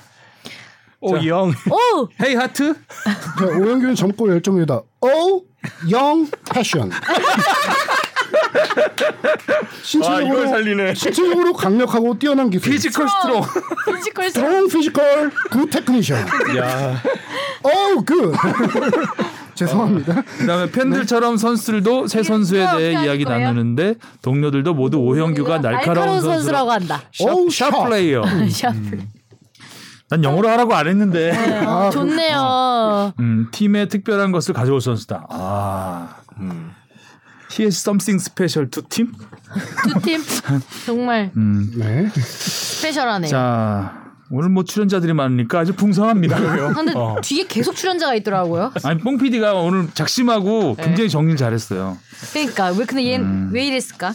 오영 오, 헤이 하트 자, 오영규는 젊고 열정이다. 오, 영, 패션. 신체적으로 살리네. 신체적으로 강력하고 뛰어난 기술. 피지컬 스트롱. 피지컬 스 스트롱 피지컬 굿 테크니션. 야 오, 굿. 죄송합니다. 그다음에 팬들처럼 선수들도 새 선수에 대해 이야기 할 거예요? 나누는데 동료들도 모두 오형규가 날카로운 선수라고 선수라고 한다. 오, 샵 샵. 플레이어. 샤플. 난 영어로 하라고 안 했는데. 어, 좋네요. 음, 팀에 특별한 것을 가져올 선수다. 아. He has something special to team? 두팀 정말 음. 네. 스페셜하네. 요 자, 오늘 뭐 출연자들이 많으니까 아주 풍성합니다. 근데 뒤에 계속 출연자가 있더라고요. 아니, 뽕 PD가 오늘 작심하고 네. 굉장히 정리를 잘했어요. 그러니까 왜 근데 얘 음. 왜 이랬을까?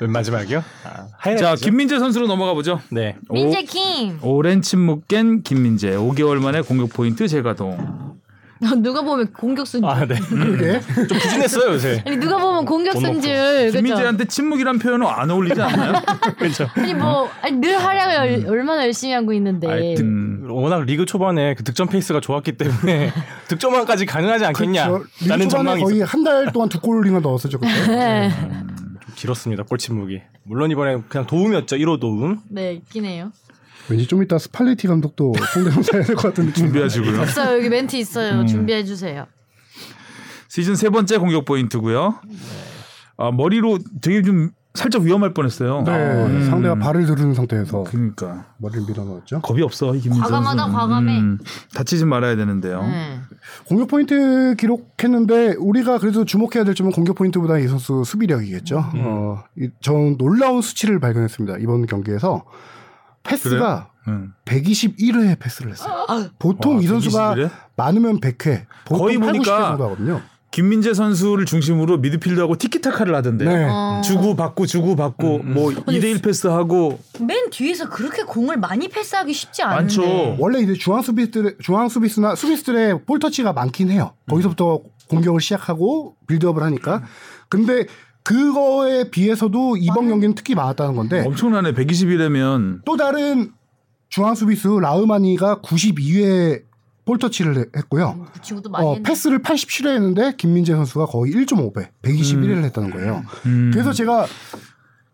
맨 마지막이요? 아. 자, 김민재 선수로 넘어가 보죠. 네. 민재 킴. 오랜 침묵 깬 김민재. 5개월 만에 공격 포인트 재가동. 누가 보면 공격수인 줄. 아 네. 그러게. 좀 부진했어요 요새. 아니 누가 보면 공격수인 줄. 김민재한테 침묵이란 표현은 안 어울리지 않나요? 그렇죠. 아니 뭐 아니 늘 활약을 열- 얼마나 열심히 하고 있는데. 아니, 득- 음. 워낙 리그 초반에 그 득점 페이스가 좋았기 때문에 득점왕까지 가능하지 않겠냐. 그렇죠. 라는 전망이 거의 한 달 동안 두 골이나 넣었었죠. 그때. 네. 좀 길었습니다. 골침묵이. 물론 이번에 그냥 도움이었죠. 1호 도움. 네, 있긴 해요. 왠지 좀 이따 스팔레티 감독도 성대모사 해야 될 것 같은 느낌. 준비하시고요. 없어요. 여기 멘트 있어요. 음. 준비해 주세요. 시즌 세 번째 공격 포인트고요. 아, 머리로 되게 좀 살짝 위험할 뻔했어요. 네, 음. 상대가 발을 들은 상태에서 그러니까 머리를 밀어넣었죠. 겁이 없어 이 김민재 과감하다, 선수는. 과감해. 음, 다치지 말아야 되는데요. 네. 공격 포인트 기록했는데 우리가 그래도 주목해야 될 점은 공격 포인트보다 이 선수 수비력이겠죠. 어, 이- 전 놀라운 수치를 발견했습니다. 이번 경기에서 패스가 음. 121회 패스를 했어요. 보통 와, 이 선수가 121회? 많으면 100회, 보통 거의 8, 90회 보니까 정도 하거든요. 김민재 선수를 중심으로 미드필더하고 티키타카를 하던데. 네. 어. 주고 받고 주고 받고 뭐 2대1 패스하고 맨 뒤에서 그렇게 공을 많이 패스하기 쉽지 않은데. 많죠. 원래 이제 중앙 수비들 중앙 수비수나 수비수들의 볼 터치가 많긴 해요. 거기서부터 공격을 시작하고 빌드업을 하니까. 근데 그거에 비해서도 이번 경기는 특히 많았다는 건데 엄청나네. 121이면 또 다른 중앙 수비수 라우마니가 92회 볼 터치를 했고요. 그 친구도 많이 어. 패스를 87회 했는데 김민재 선수가 거의 1.5배, 121회를 했다는 거예요. 음. 그래서 제가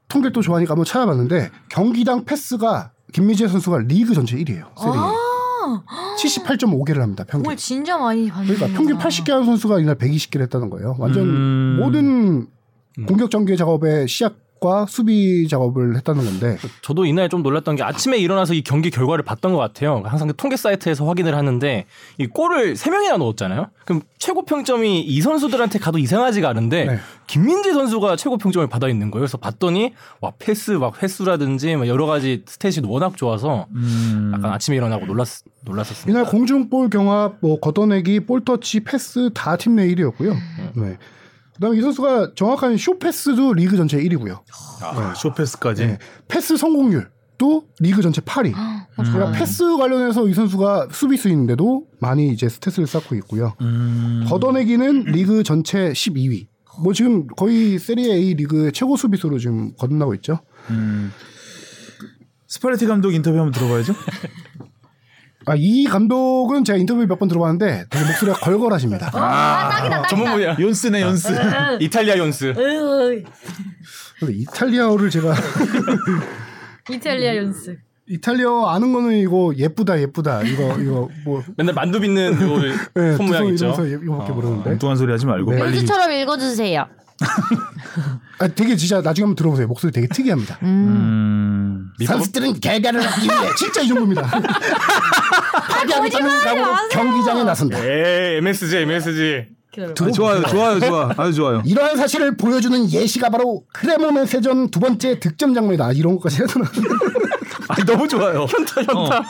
통계 또 좋아하니까 한번 찾아봤는데 경기당 패스가 김민재 선수가 리그 전체 1위예요. 세리에. 아, 78.5개를 합니다. 평균. 공을 진짜 많이 받는 그러니까 평균 80개 하는 선수가 이날 120개를 했다는 거예요. 완전 음. 모든 공격 전개 작업의 시작과 수비 작업을 했다는 건데 저도 이날 좀 놀랐던 게 아침에 일어나서 이 경기 결과를 봤던 것 같아요. 항상 그 통계 사이트에서 확인을 하는데 이 골을 3명이나 넣었잖아요. 그럼 최고 평점이 이 선수들한테 가도 이상하지가 않은데 네. 김민재 선수가 최고 평점을 받아 있는 거예요. 그래서 봤더니 와 패스 막 횟수라든지 막 여러 가지 stat이 워낙 좋아서 음. 약간 아침에 일어나고 놀랐 놀랐었습니다. 이날 공중볼 경합, 뭐 걷어내기, 볼 터치, 패스 다 팀내 1위였고요. 네. 그다음에 이 선수가 정확한 쇼 패스도 리그 전체 1위고요. 아, 쇼패스까지. 네. 패스 성공률도 리그 전체 8위. 그러니까 패스 관련해서 이 선수가 수비수인데도 많이 이제 stat을 쌓고 있고요. 음. 걷어내기는 리그 전체 12위. 뭐 지금 거의 세리에 A 리그 최고 수비수로 지금 거듭나고 있죠. 음. 스팔레티 감독 인터뷰 한번 들어봐야죠. 아, 이 감독은 제가 인터뷰 몇 번 들어봤는데 되게 목소리가 걸걸하십니다. 아, 딱이다, 딱이다. 전문 분야 연스네 연스. 이탈리아 연스. 근데 이탈리아어를 제가 이탈리아 연습. 이탈리아 아는 거는 이거 예쁘다 예쁘다 이거 이거 뭐 맨날 만두 빚는 요 네, 손 모양 있죠. 이러면서 이거밖에 모르는데 엉뚱한 소리 하지 말고 네. 빨리. 연수처럼 읽어주세요. 아 되게 진짜 나중에 한번 들어보세요 목소리 되게 특이합니다 음. 선수들은 결과를 얻기 위해 진짜 이 정도입니다 파괴하기 전을 각오로 경기장에 나선다 에 MSG MSG. 아, 좋아요, 좋아요, 좋아. 아주 좋아요. 이러한 사실을 보여주는 예시가 바로 크레모네세전 두 번째 득점 장면이다 이런 것까지 해도 아, 너무 좋아요. 현타, 현타.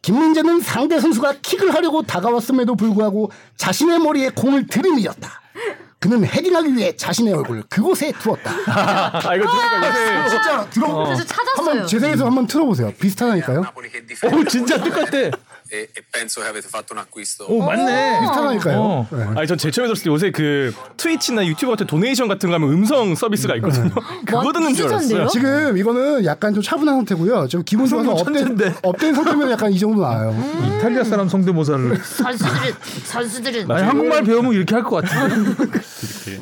김민재는 상대 선수가 킥을 하려고 다가왔음에도 불구하고 자신의 머리에 공을 들이밀었다. 그는 헤딩하기 위해 자신의 얼굴을 그곳에 두었다. 아 이거 들으니까 진짜 들어. 그래서 찾았어요. 한번 재생해서 한번 틀어보세요. 비슷하다니까요. 오, 진짜 똑같아. E, e penso che avete fatto un acquisto. 오 맞네. 비슷하다니까요. 어. 네. 아니 전 제일 처음에 들었을 때 요새 그 트위치나 유튜브 같은 donation 같은 거 하면 음성 서비스가 있거든요. 그거 뭐, 듣는 줄? 알았어요. 지금 이거는 약간 좀 차분한 상태고요. 좀 기분 좋아서 up된. up된 상태면 약간 이 정도 나와요. 이탈리아 사람 성대모사를. 선수들은 선수들은 아니 한국말 배우면 이렇게 할 것 같은데.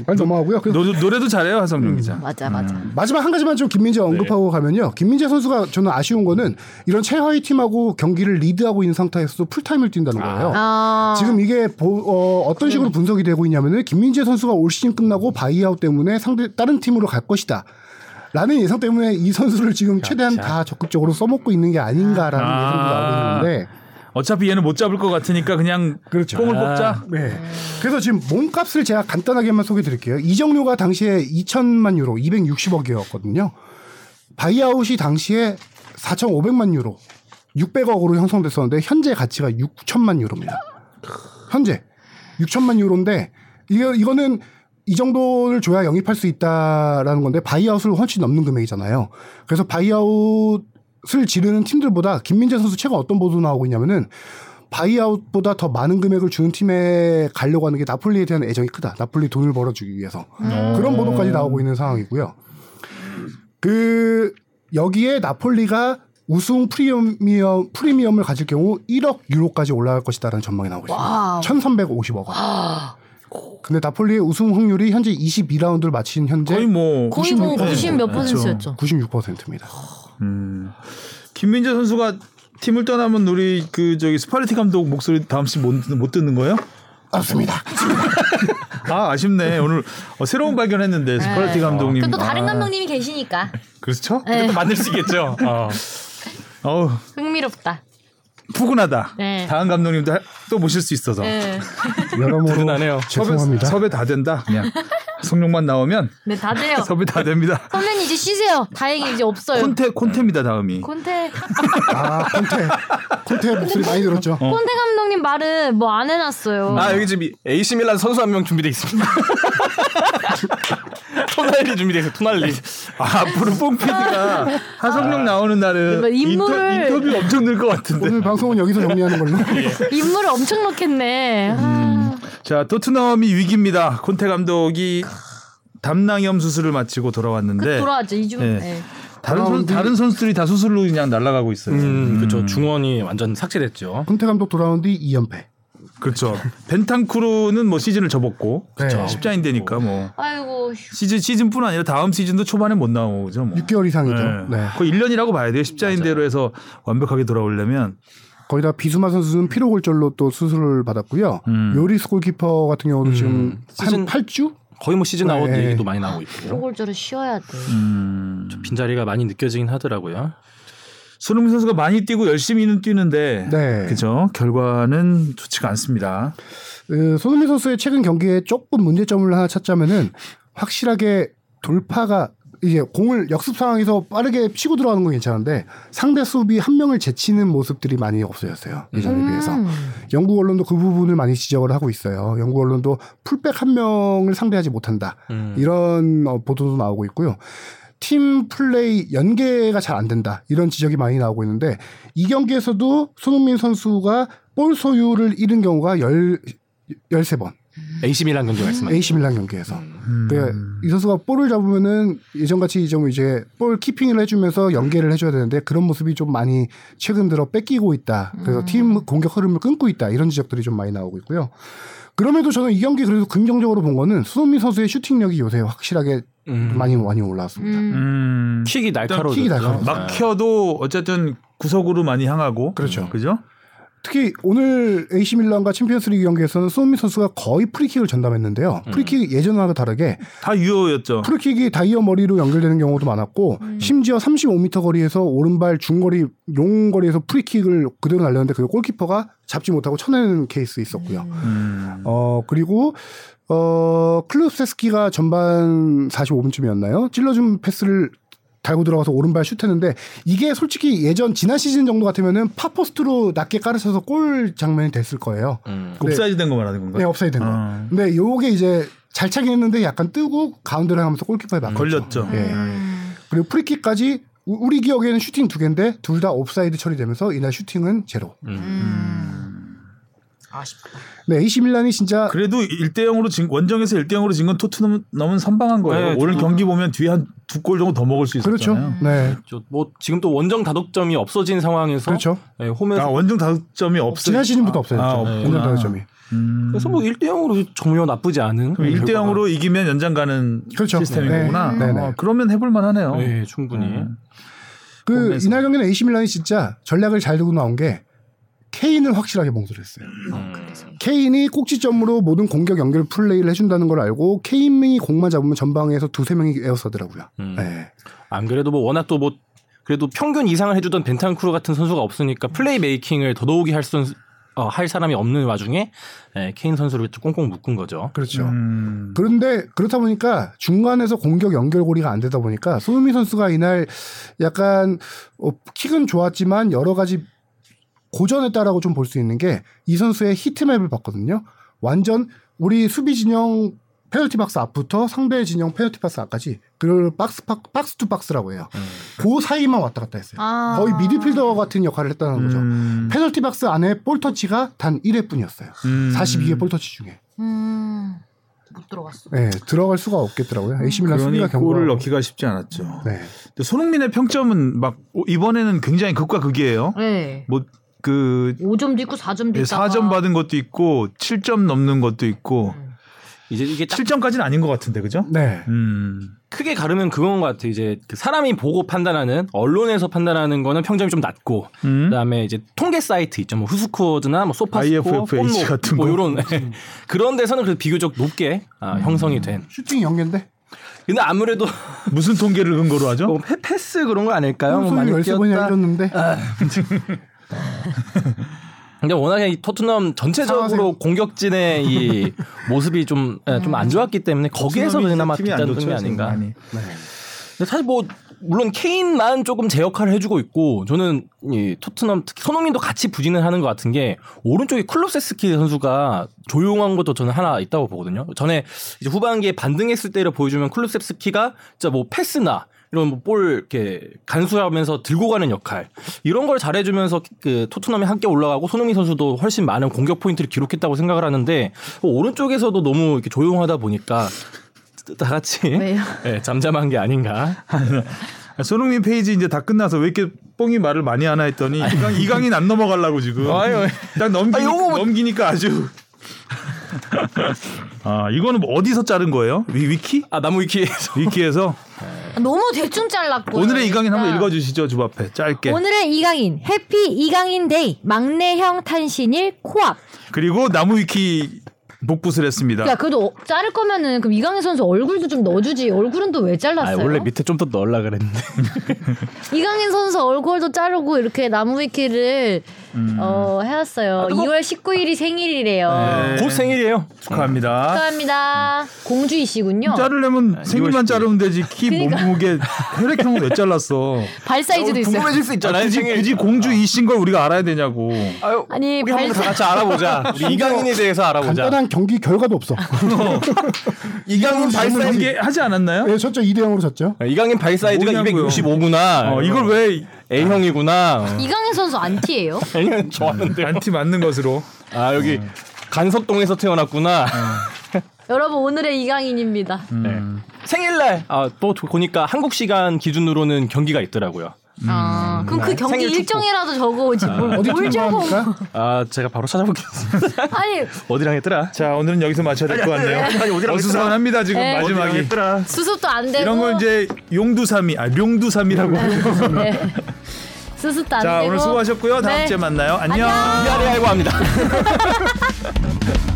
빨리 넘어가고요. 노, 노래도 잘해요 하성룡 기자. 맞아 맞아. 마지막 한 가지만 좀 김민재 언급하고 가면요. 김민재 선수가 저는 아쉬운 거는 이런 최하위 팀하고 경기를 리드하고 있는 상태 에서도 풀타임을 뛴다는 거예요. 아. 지금 이게 보- 어, 떤 식으로 분석이 되고 있냐면은 김민재 선수가 올 시즌 끝나고 buyout 때문에 상대 다른 팀으로 갈 것이다. 라는 예상 때문에 이 선수를 지금 최대한 다 적극적으로 써먹고 있는 게 아닌가라는 아. 예상도 나오고 있는데 어차피 얘는 못 잡을 것 같으니까 그냥 그렇죠. 뽕을 아. 뽑자. 네. 그래서 지금 몸값을 제가 간단하게만 소개해 드릴게요. 이적료가 당시에 2천만 유로, 260억이었거든요. 바이아웃이 당시에 4,500만 유로, 600억으로 형성됐었는데 현재 가치가 6천만 유로입니다. 현재 6천만 유로인데 이거 이거는 이 정도를 줘야 영입할 수 있다라는 건데 buyout을 훨씬 넘는 금액이잖아요. 그래서 buyout을 지르는 팀들보다 김민재 선수 최근 어떤 보도 나오고 있냐면은 buyout보다 더 많은 금액을 주는 팀에 가려고 하는 게 나폴리에 대한 애정이 크다. 나폴리 돈을 벌어주기 위해서 그런 보도까지 나오고 있는 상황이고요. 그 여기에 나폴리가 우승 프리미엄 프리미엄을 가질 경우 1억 유로까지 올라갈 것이다라는 전망이 나오고. 있습니다. 1,350억 원. 근데 나폴리의 우승 확률이 현재 22라운드를 마친 현재 거의 뭐 거의 뭐 96%. 90몇 그렇죠. 퍼센트였죠. 96%입니다. 음. 김민재 선수가 팀을 떠나면 우리 그 저기 스팔레티 감독 목소리 다음 시못 못 듣는 거예요? 맞습니다. 아 아쉽네 오늘 어, 새로운 발견했는데 스파르티 감독님. 네. 또 다른 아, 감독님이 계시니까 그렇죠? 네. 만들 수 있겠죠. 어. 어우 흥미롭다. 푸근하다. 네. 다음 감독님도 하- 또 모실 수 있어서 네, 여러모로 든든하네요. 죄송합니다. 섭외 다 된다. 그냥 성룡만 나오면 네 다 돼요. 섭외 다 됩니다. 선배님 이제 쉬세요. 다행히 이제 없어요. 콘테 콘테입니다 다음이. 콘테 아 콘테 콘테 목소리 많이 들었죠. 콘테 감독님 말은 뭐 안 해놨어요. 아 여기 지금 AC 밀란 선수 한 명 준비돼 있습니다. 토날리 준비돼 있어요. 토날리. 아, 앞으로 뽕 PD가 하성룡 나오는 날은 뭐 인물을- 인터, 뷰 엄청 늘 것 같은데. 오늘 방송은 여기서 정리하는 걸로. 인물을 엄청 넣겠네. 아, 자 토트넘이 위기입니다. 콘테 감독이 담낭염 수술을 마치고 돌아왔는데 돌아왔죠 이중. 네. 네. 다른 선, 다른 선수들이 다 수술로 그냥 날아가고 있어요. 음, 그렇죠. 중원이 완전 삭제됐죠. 콘테 감독 돌아온 뒤 2연패. 그렇죠. 벤탄쿠르는 뭐 시즌을 접었고 그렇죠. 십자인대니까 뭐 아이고 휴. 시즌 시즌뿐 아니라 다음 시즌도 초반에 못 나오죠. 뭐. 6개월 이상이죠. 네. 네. 거의 1년이라고 봐야 돼요. 십자인대로 해서 완벽하게 돌아오려면 거기다 비수마 선수는 피로골절로 또 수술을 받았고요. 음. 요리스 골키퍼 같은 경우도 지금 시즌- 한 8주? 거의 뭐 시즌 아웃 네. 얘기도 많이 나오고 있고. 요골절을 쉬어야 돼. 음. 빈자리가 많이 느껴지긴 하더라고요. 손흥민 선수가 많이 뛰고 열심히는 뛰는데 네. 그죠 결과는 좋지가 않습니다. 그 손흥민 선수의 최근 경기에 조금 문제점을 하나 찾자면은 확실하게 돌파가 이제 공을 역습 상황에서 빠르게 치고 들어가는 건 괜찮은데 상대 수비 한 명을 제치는 모습들이 많이 없어졌어요 예전에 비해서 음. 영국 언론도 그 부분을 많이 지적을 하고 있어요 영국 언론도 풀백 한 명을 상대하지 못한다 음. 이런 어, 보도도 나오고 있고요. 팀 플레이 연계가 잘 안 된다 이런 지적이 많이 나오고 있는데 이 경기에서도 손흥민 선수가 볼 소유를 잃은 경우가 열 13번 AC 밀란 경기 말씀하시죠. AC 밀란 경기에서 음. 그이 선수가 볼을 잡으면은 예전같이 좀 이제 볼 키핑을 해주면서 연계를 해줘야 되는데 그런 모습이 좀 많이 최근 들어 뺏기고 있다. 그래서 팀 공격 흐름을 끊고 있다. 이런 지적들이 좀 많이 나오고 있고요. 그럼에도 저는 이 경기 그래도 긍정적으로 본 거는 손흥민 선수의 슈팅력이 요새 확실하게 음. 많이 많이 올라왔습니다. 음. 음. 킥이 날카로워. 킥이 날카로워. 막혀도 어쨌든 구석으로 많이 향하고 그렇죠. 그죠? 특히 오늘 AC 밀란과 챔피언스리그 경기에서는 손흥민 선수가 거의 프리킥을 전담했는데요. 프리킥 예전하고 다르게 다 유효였죠. 프리킥이 다이어 머리로 연결되는 경우도 많았고 심지어 35m 거리에서 오른발 중거리 long거리에서 프리킥을 그대로 날렸는데 그 골키퍼가 잡지 못하고 쳐내는 케이스 있었고요. 음. 어 그리고 어 클루셉스키가 전반 45분쯤이었나요? 찔러준 패스를 달고 들어가서 오른발 슛했는데 이게 솔직히 예전 지난 시즌 정도 같으면은 far post로 낮게 깔아쳐서 골 장면이 됐을 거예요. 음. 네. 옵사이드 된 거 말하는 건가? 네, 옵사이드 된 거. 어. 근데 요게 이제 잘 차긴 했는데 약간 뜨고 가운데로 하면서 골키퍼에 맞 걸렸죠. 예. 음. 그리고 프리킥까지 우- 우리 기억에는 슈팅 두 개인데 둘 다 옵사이드 처리되면서 이날 슈팅은 제로. 아쉽다. 네, AC 밀란이 진짜 그래도 1대 0으로 진 원정에서 1대 0으로 진 건 토트넘은 선방한 거예요. 네, 오늘 좀- 경기 보면 뒤에 한 두 골 정도 더 먹을 수 그렇죠. 있었잖아요. 네, 저뭐 지금 또 원정 다독점이 없어진 상황에서 그렇죠. 네, 홈에서 아, 원정 다득점이 없어요. 지난 시즌부터 아, 없어졌죠. 없구나. 원정 다점이. 음. 그래서 뭐 1대 0으로 전혀 나쁘지 않은 그럼 1대 결과가- 0으로 이기면 연장 가는 그렇죠. 시스템인 네. 거구나. 네, 네. 어, 그러면 해볼 만하네요. 네, 충분히. 음. 그 홈에서. 이날 경기는 AC 밀란이 진짜 전략을 잘 두고 나온 게 케인을 확실하게 봉쇄를 했어요. 음. 케인이 꼭지점으로 모든 공격 연결 플레이를 해준다는 걸 알고 케인이 공만 잡으면 전방에서 두세 명이 에어서더라고요. 음. 네. 안 그래도 뭐 워낙 또뭐 그래도 평균 이상을 해주던 벤탄쿠르 같은 선수가 없으니까 플레이 메이킹을 더더욱이 할, 선수, 어, 할 사람이 없는 와중에 예, 케인 선수를 꽁꽁 묶은 거죠. 그렇죠. 음. 그런데 그렇다 보니까 중간에서 공격 연결고리가 안 되다 보니까 손흥민 선수가 이날 약간 어, 킥은 좋았지만 여러 가지 고전했다라고 좀 볼 수 있는 게 이 선수의 heat map을 봤거든요. 완전 우리 수비 진영 페널티 박스 앞부터 상대 진영 페널티 박스 앞까지 그걸 박스 박, box to box라고 해요. 그 사이만 왔다 갔다 했어요. 아. 거의 미드필더 같은 역할을 했다는 거죠. 음. 페널티 박스 안에 볼 터치가 단 1회뿐이었어요. 음. 42개 볼 터치 중에. 음. 못 들어갔어. 네, 들어갈 수가 없겠더라고요. AC 밀란 수비가 그러니 골을. 넣기가 쉽지 않았죠. 네. 근데 손흥민의 평점은 막 이번에는 굉장히 극과 극이에요. 네. 뭐 그 5점도 있고 4점도 있고. 4점 받은 것도 있고 7점 넘는 것도 있고 이제 이게 딱 7점까지는 아닌 것 같은데 그죠? 네. 음. 크게 가르면 그건 것 같아요. 이제 그 사람이 보고 판단하는 언론에서 판단하는 거는 평점이 좀 낮고 음. 그다음에 이제 통계 사이트 있죠. 뭐 후스코어드나 뭐 소파스코어, 폼노 같은 뭐 거. 이런 그런 데서는 그래도 비교적 높게 아, 형성이 된. 슈팅 연계인데 근데 아무래도 무슨 통계를 근거로 하죠? 뭐 패, 패스 그런 거 아닐까요? 뭐 손이 많이 13번이나 뛰었다. 잃었는데 근데 워낙에 이 토트넘 전체적으로 상하세요. 공격진의 이 모습이 좀 좀 안 좋았기 때문에 거기에서 그나마 뒷받침이 좋죠, 아닌가. 많이. 근데 사실 뭐 물론 케인만 조금 제 역할을 해주고 있고 저는 이 토트넘 특히 손흥민도 같이 부진을 하는 것 같은 게 오른쪽에 클로세스키 선수가 조용한 것도 저는 하나 있다고 보거든요. 전에 이제 후반기에 반등했을 때를 보여주면 클로세스키가 진짜 뭐 패스나 이런 뭐 볼 이렇게 간수하면서 들고 가는 역할 이런 걸 잘해주면서 그 토트넘이 함께 올라가고 손흥민 선수도 훨씬 많은 공격 포인트를 기록했다고 생각을 하는데 뭐 오른쪽에서도 너무 이렇게 조용하다 보니까 다 같이 왜요? 네, 잠잠한 게 아닌가. 손흥민 페이지 이제 다 끝나서 왜 이렇게 뽕이 말을 많이 하나 했더니 이강, 이강인 안 넘어가려고 지금 아유. 딱 넘기, 아, 뭐- 넘기니까 아주 아 이거는 뭐 어디서 자른 거예요? 위, 위키? 아 나무 위키에서 위키에서 너무 대충 잘랐고. 오늘의 이강인 한번 읽어주시죠 주바페 짧게 오늘의 이강인 해피 이강인 데이 막내형 탄신일 코앞. 그리고 나무 위키 복붙을 했습니다 야 그래도 어- 자를 거면은 그럼 이강인 선수 얼굴도 좀 넣어주지. 얼굴은 또왜 아, 잘랐어요? 원래 밑에 좀 더 넣으려 그랬는데 이강인 선수 얼굴도 자르고 이렇게 나무 위키를 음. 어, 해왔어요. 2월 19일이 생일이래요. 네. 곧 생일이에요. 축하합니다 축하합니다. 공주이시군요. 자르려면 생일만 이월 자르면 되지 키 그러니까. 몸무게 혈액형은 왜 잘랐어 발 사이즈도 있어요. 궁금해질 수 있잖아요. 굳이. 굳이 공주 이신 걸 우리가 알아야 되냐고 아유, 아니, 우리 한번 다 같이 알아보자. 우리 이강인에 대해서 알아보자. 간단한 경기 결과도 없어. 이강인 발 사이즈. 하지 않았나요? 네, 졌죠. 2대 0으로 졌죠. 이가인 발 사이즈가 뭐냐고요. 265구나. 어, 이걸 왜 A형이구나. 이강인 선수 안티예요? A형 좋았는데. 안티 맞는 것으로 아 여기 간석동에서 태어났구나. 여러분 오늘의 이강인입니다. 네. 생일날 아 또 보니까 한국 시간 기준으로는 경기가 있더라고요. 아, 그럼 그 경기 생일 축구. 일정이라도 적어오지. 뭘, 어디 뭘 적어? 팀합니까? 아 제가 바로 찾아보겠습니다. 아니 어디랑 했더라? 자 오늘은 여기서 마쳐야 될 것 같네요 아니, 어디라고 어수선합니다 지금 네. 마지막이 했더라? 수습도 안 되고. 이런 걸 이제 용두삼이 아 용두삼이라고 네. 수습도 안 자 되고. 오늘 수고하셨고요 다음 네. 주에 만나요 안녕. 안녕. 미아리 알고 합니다.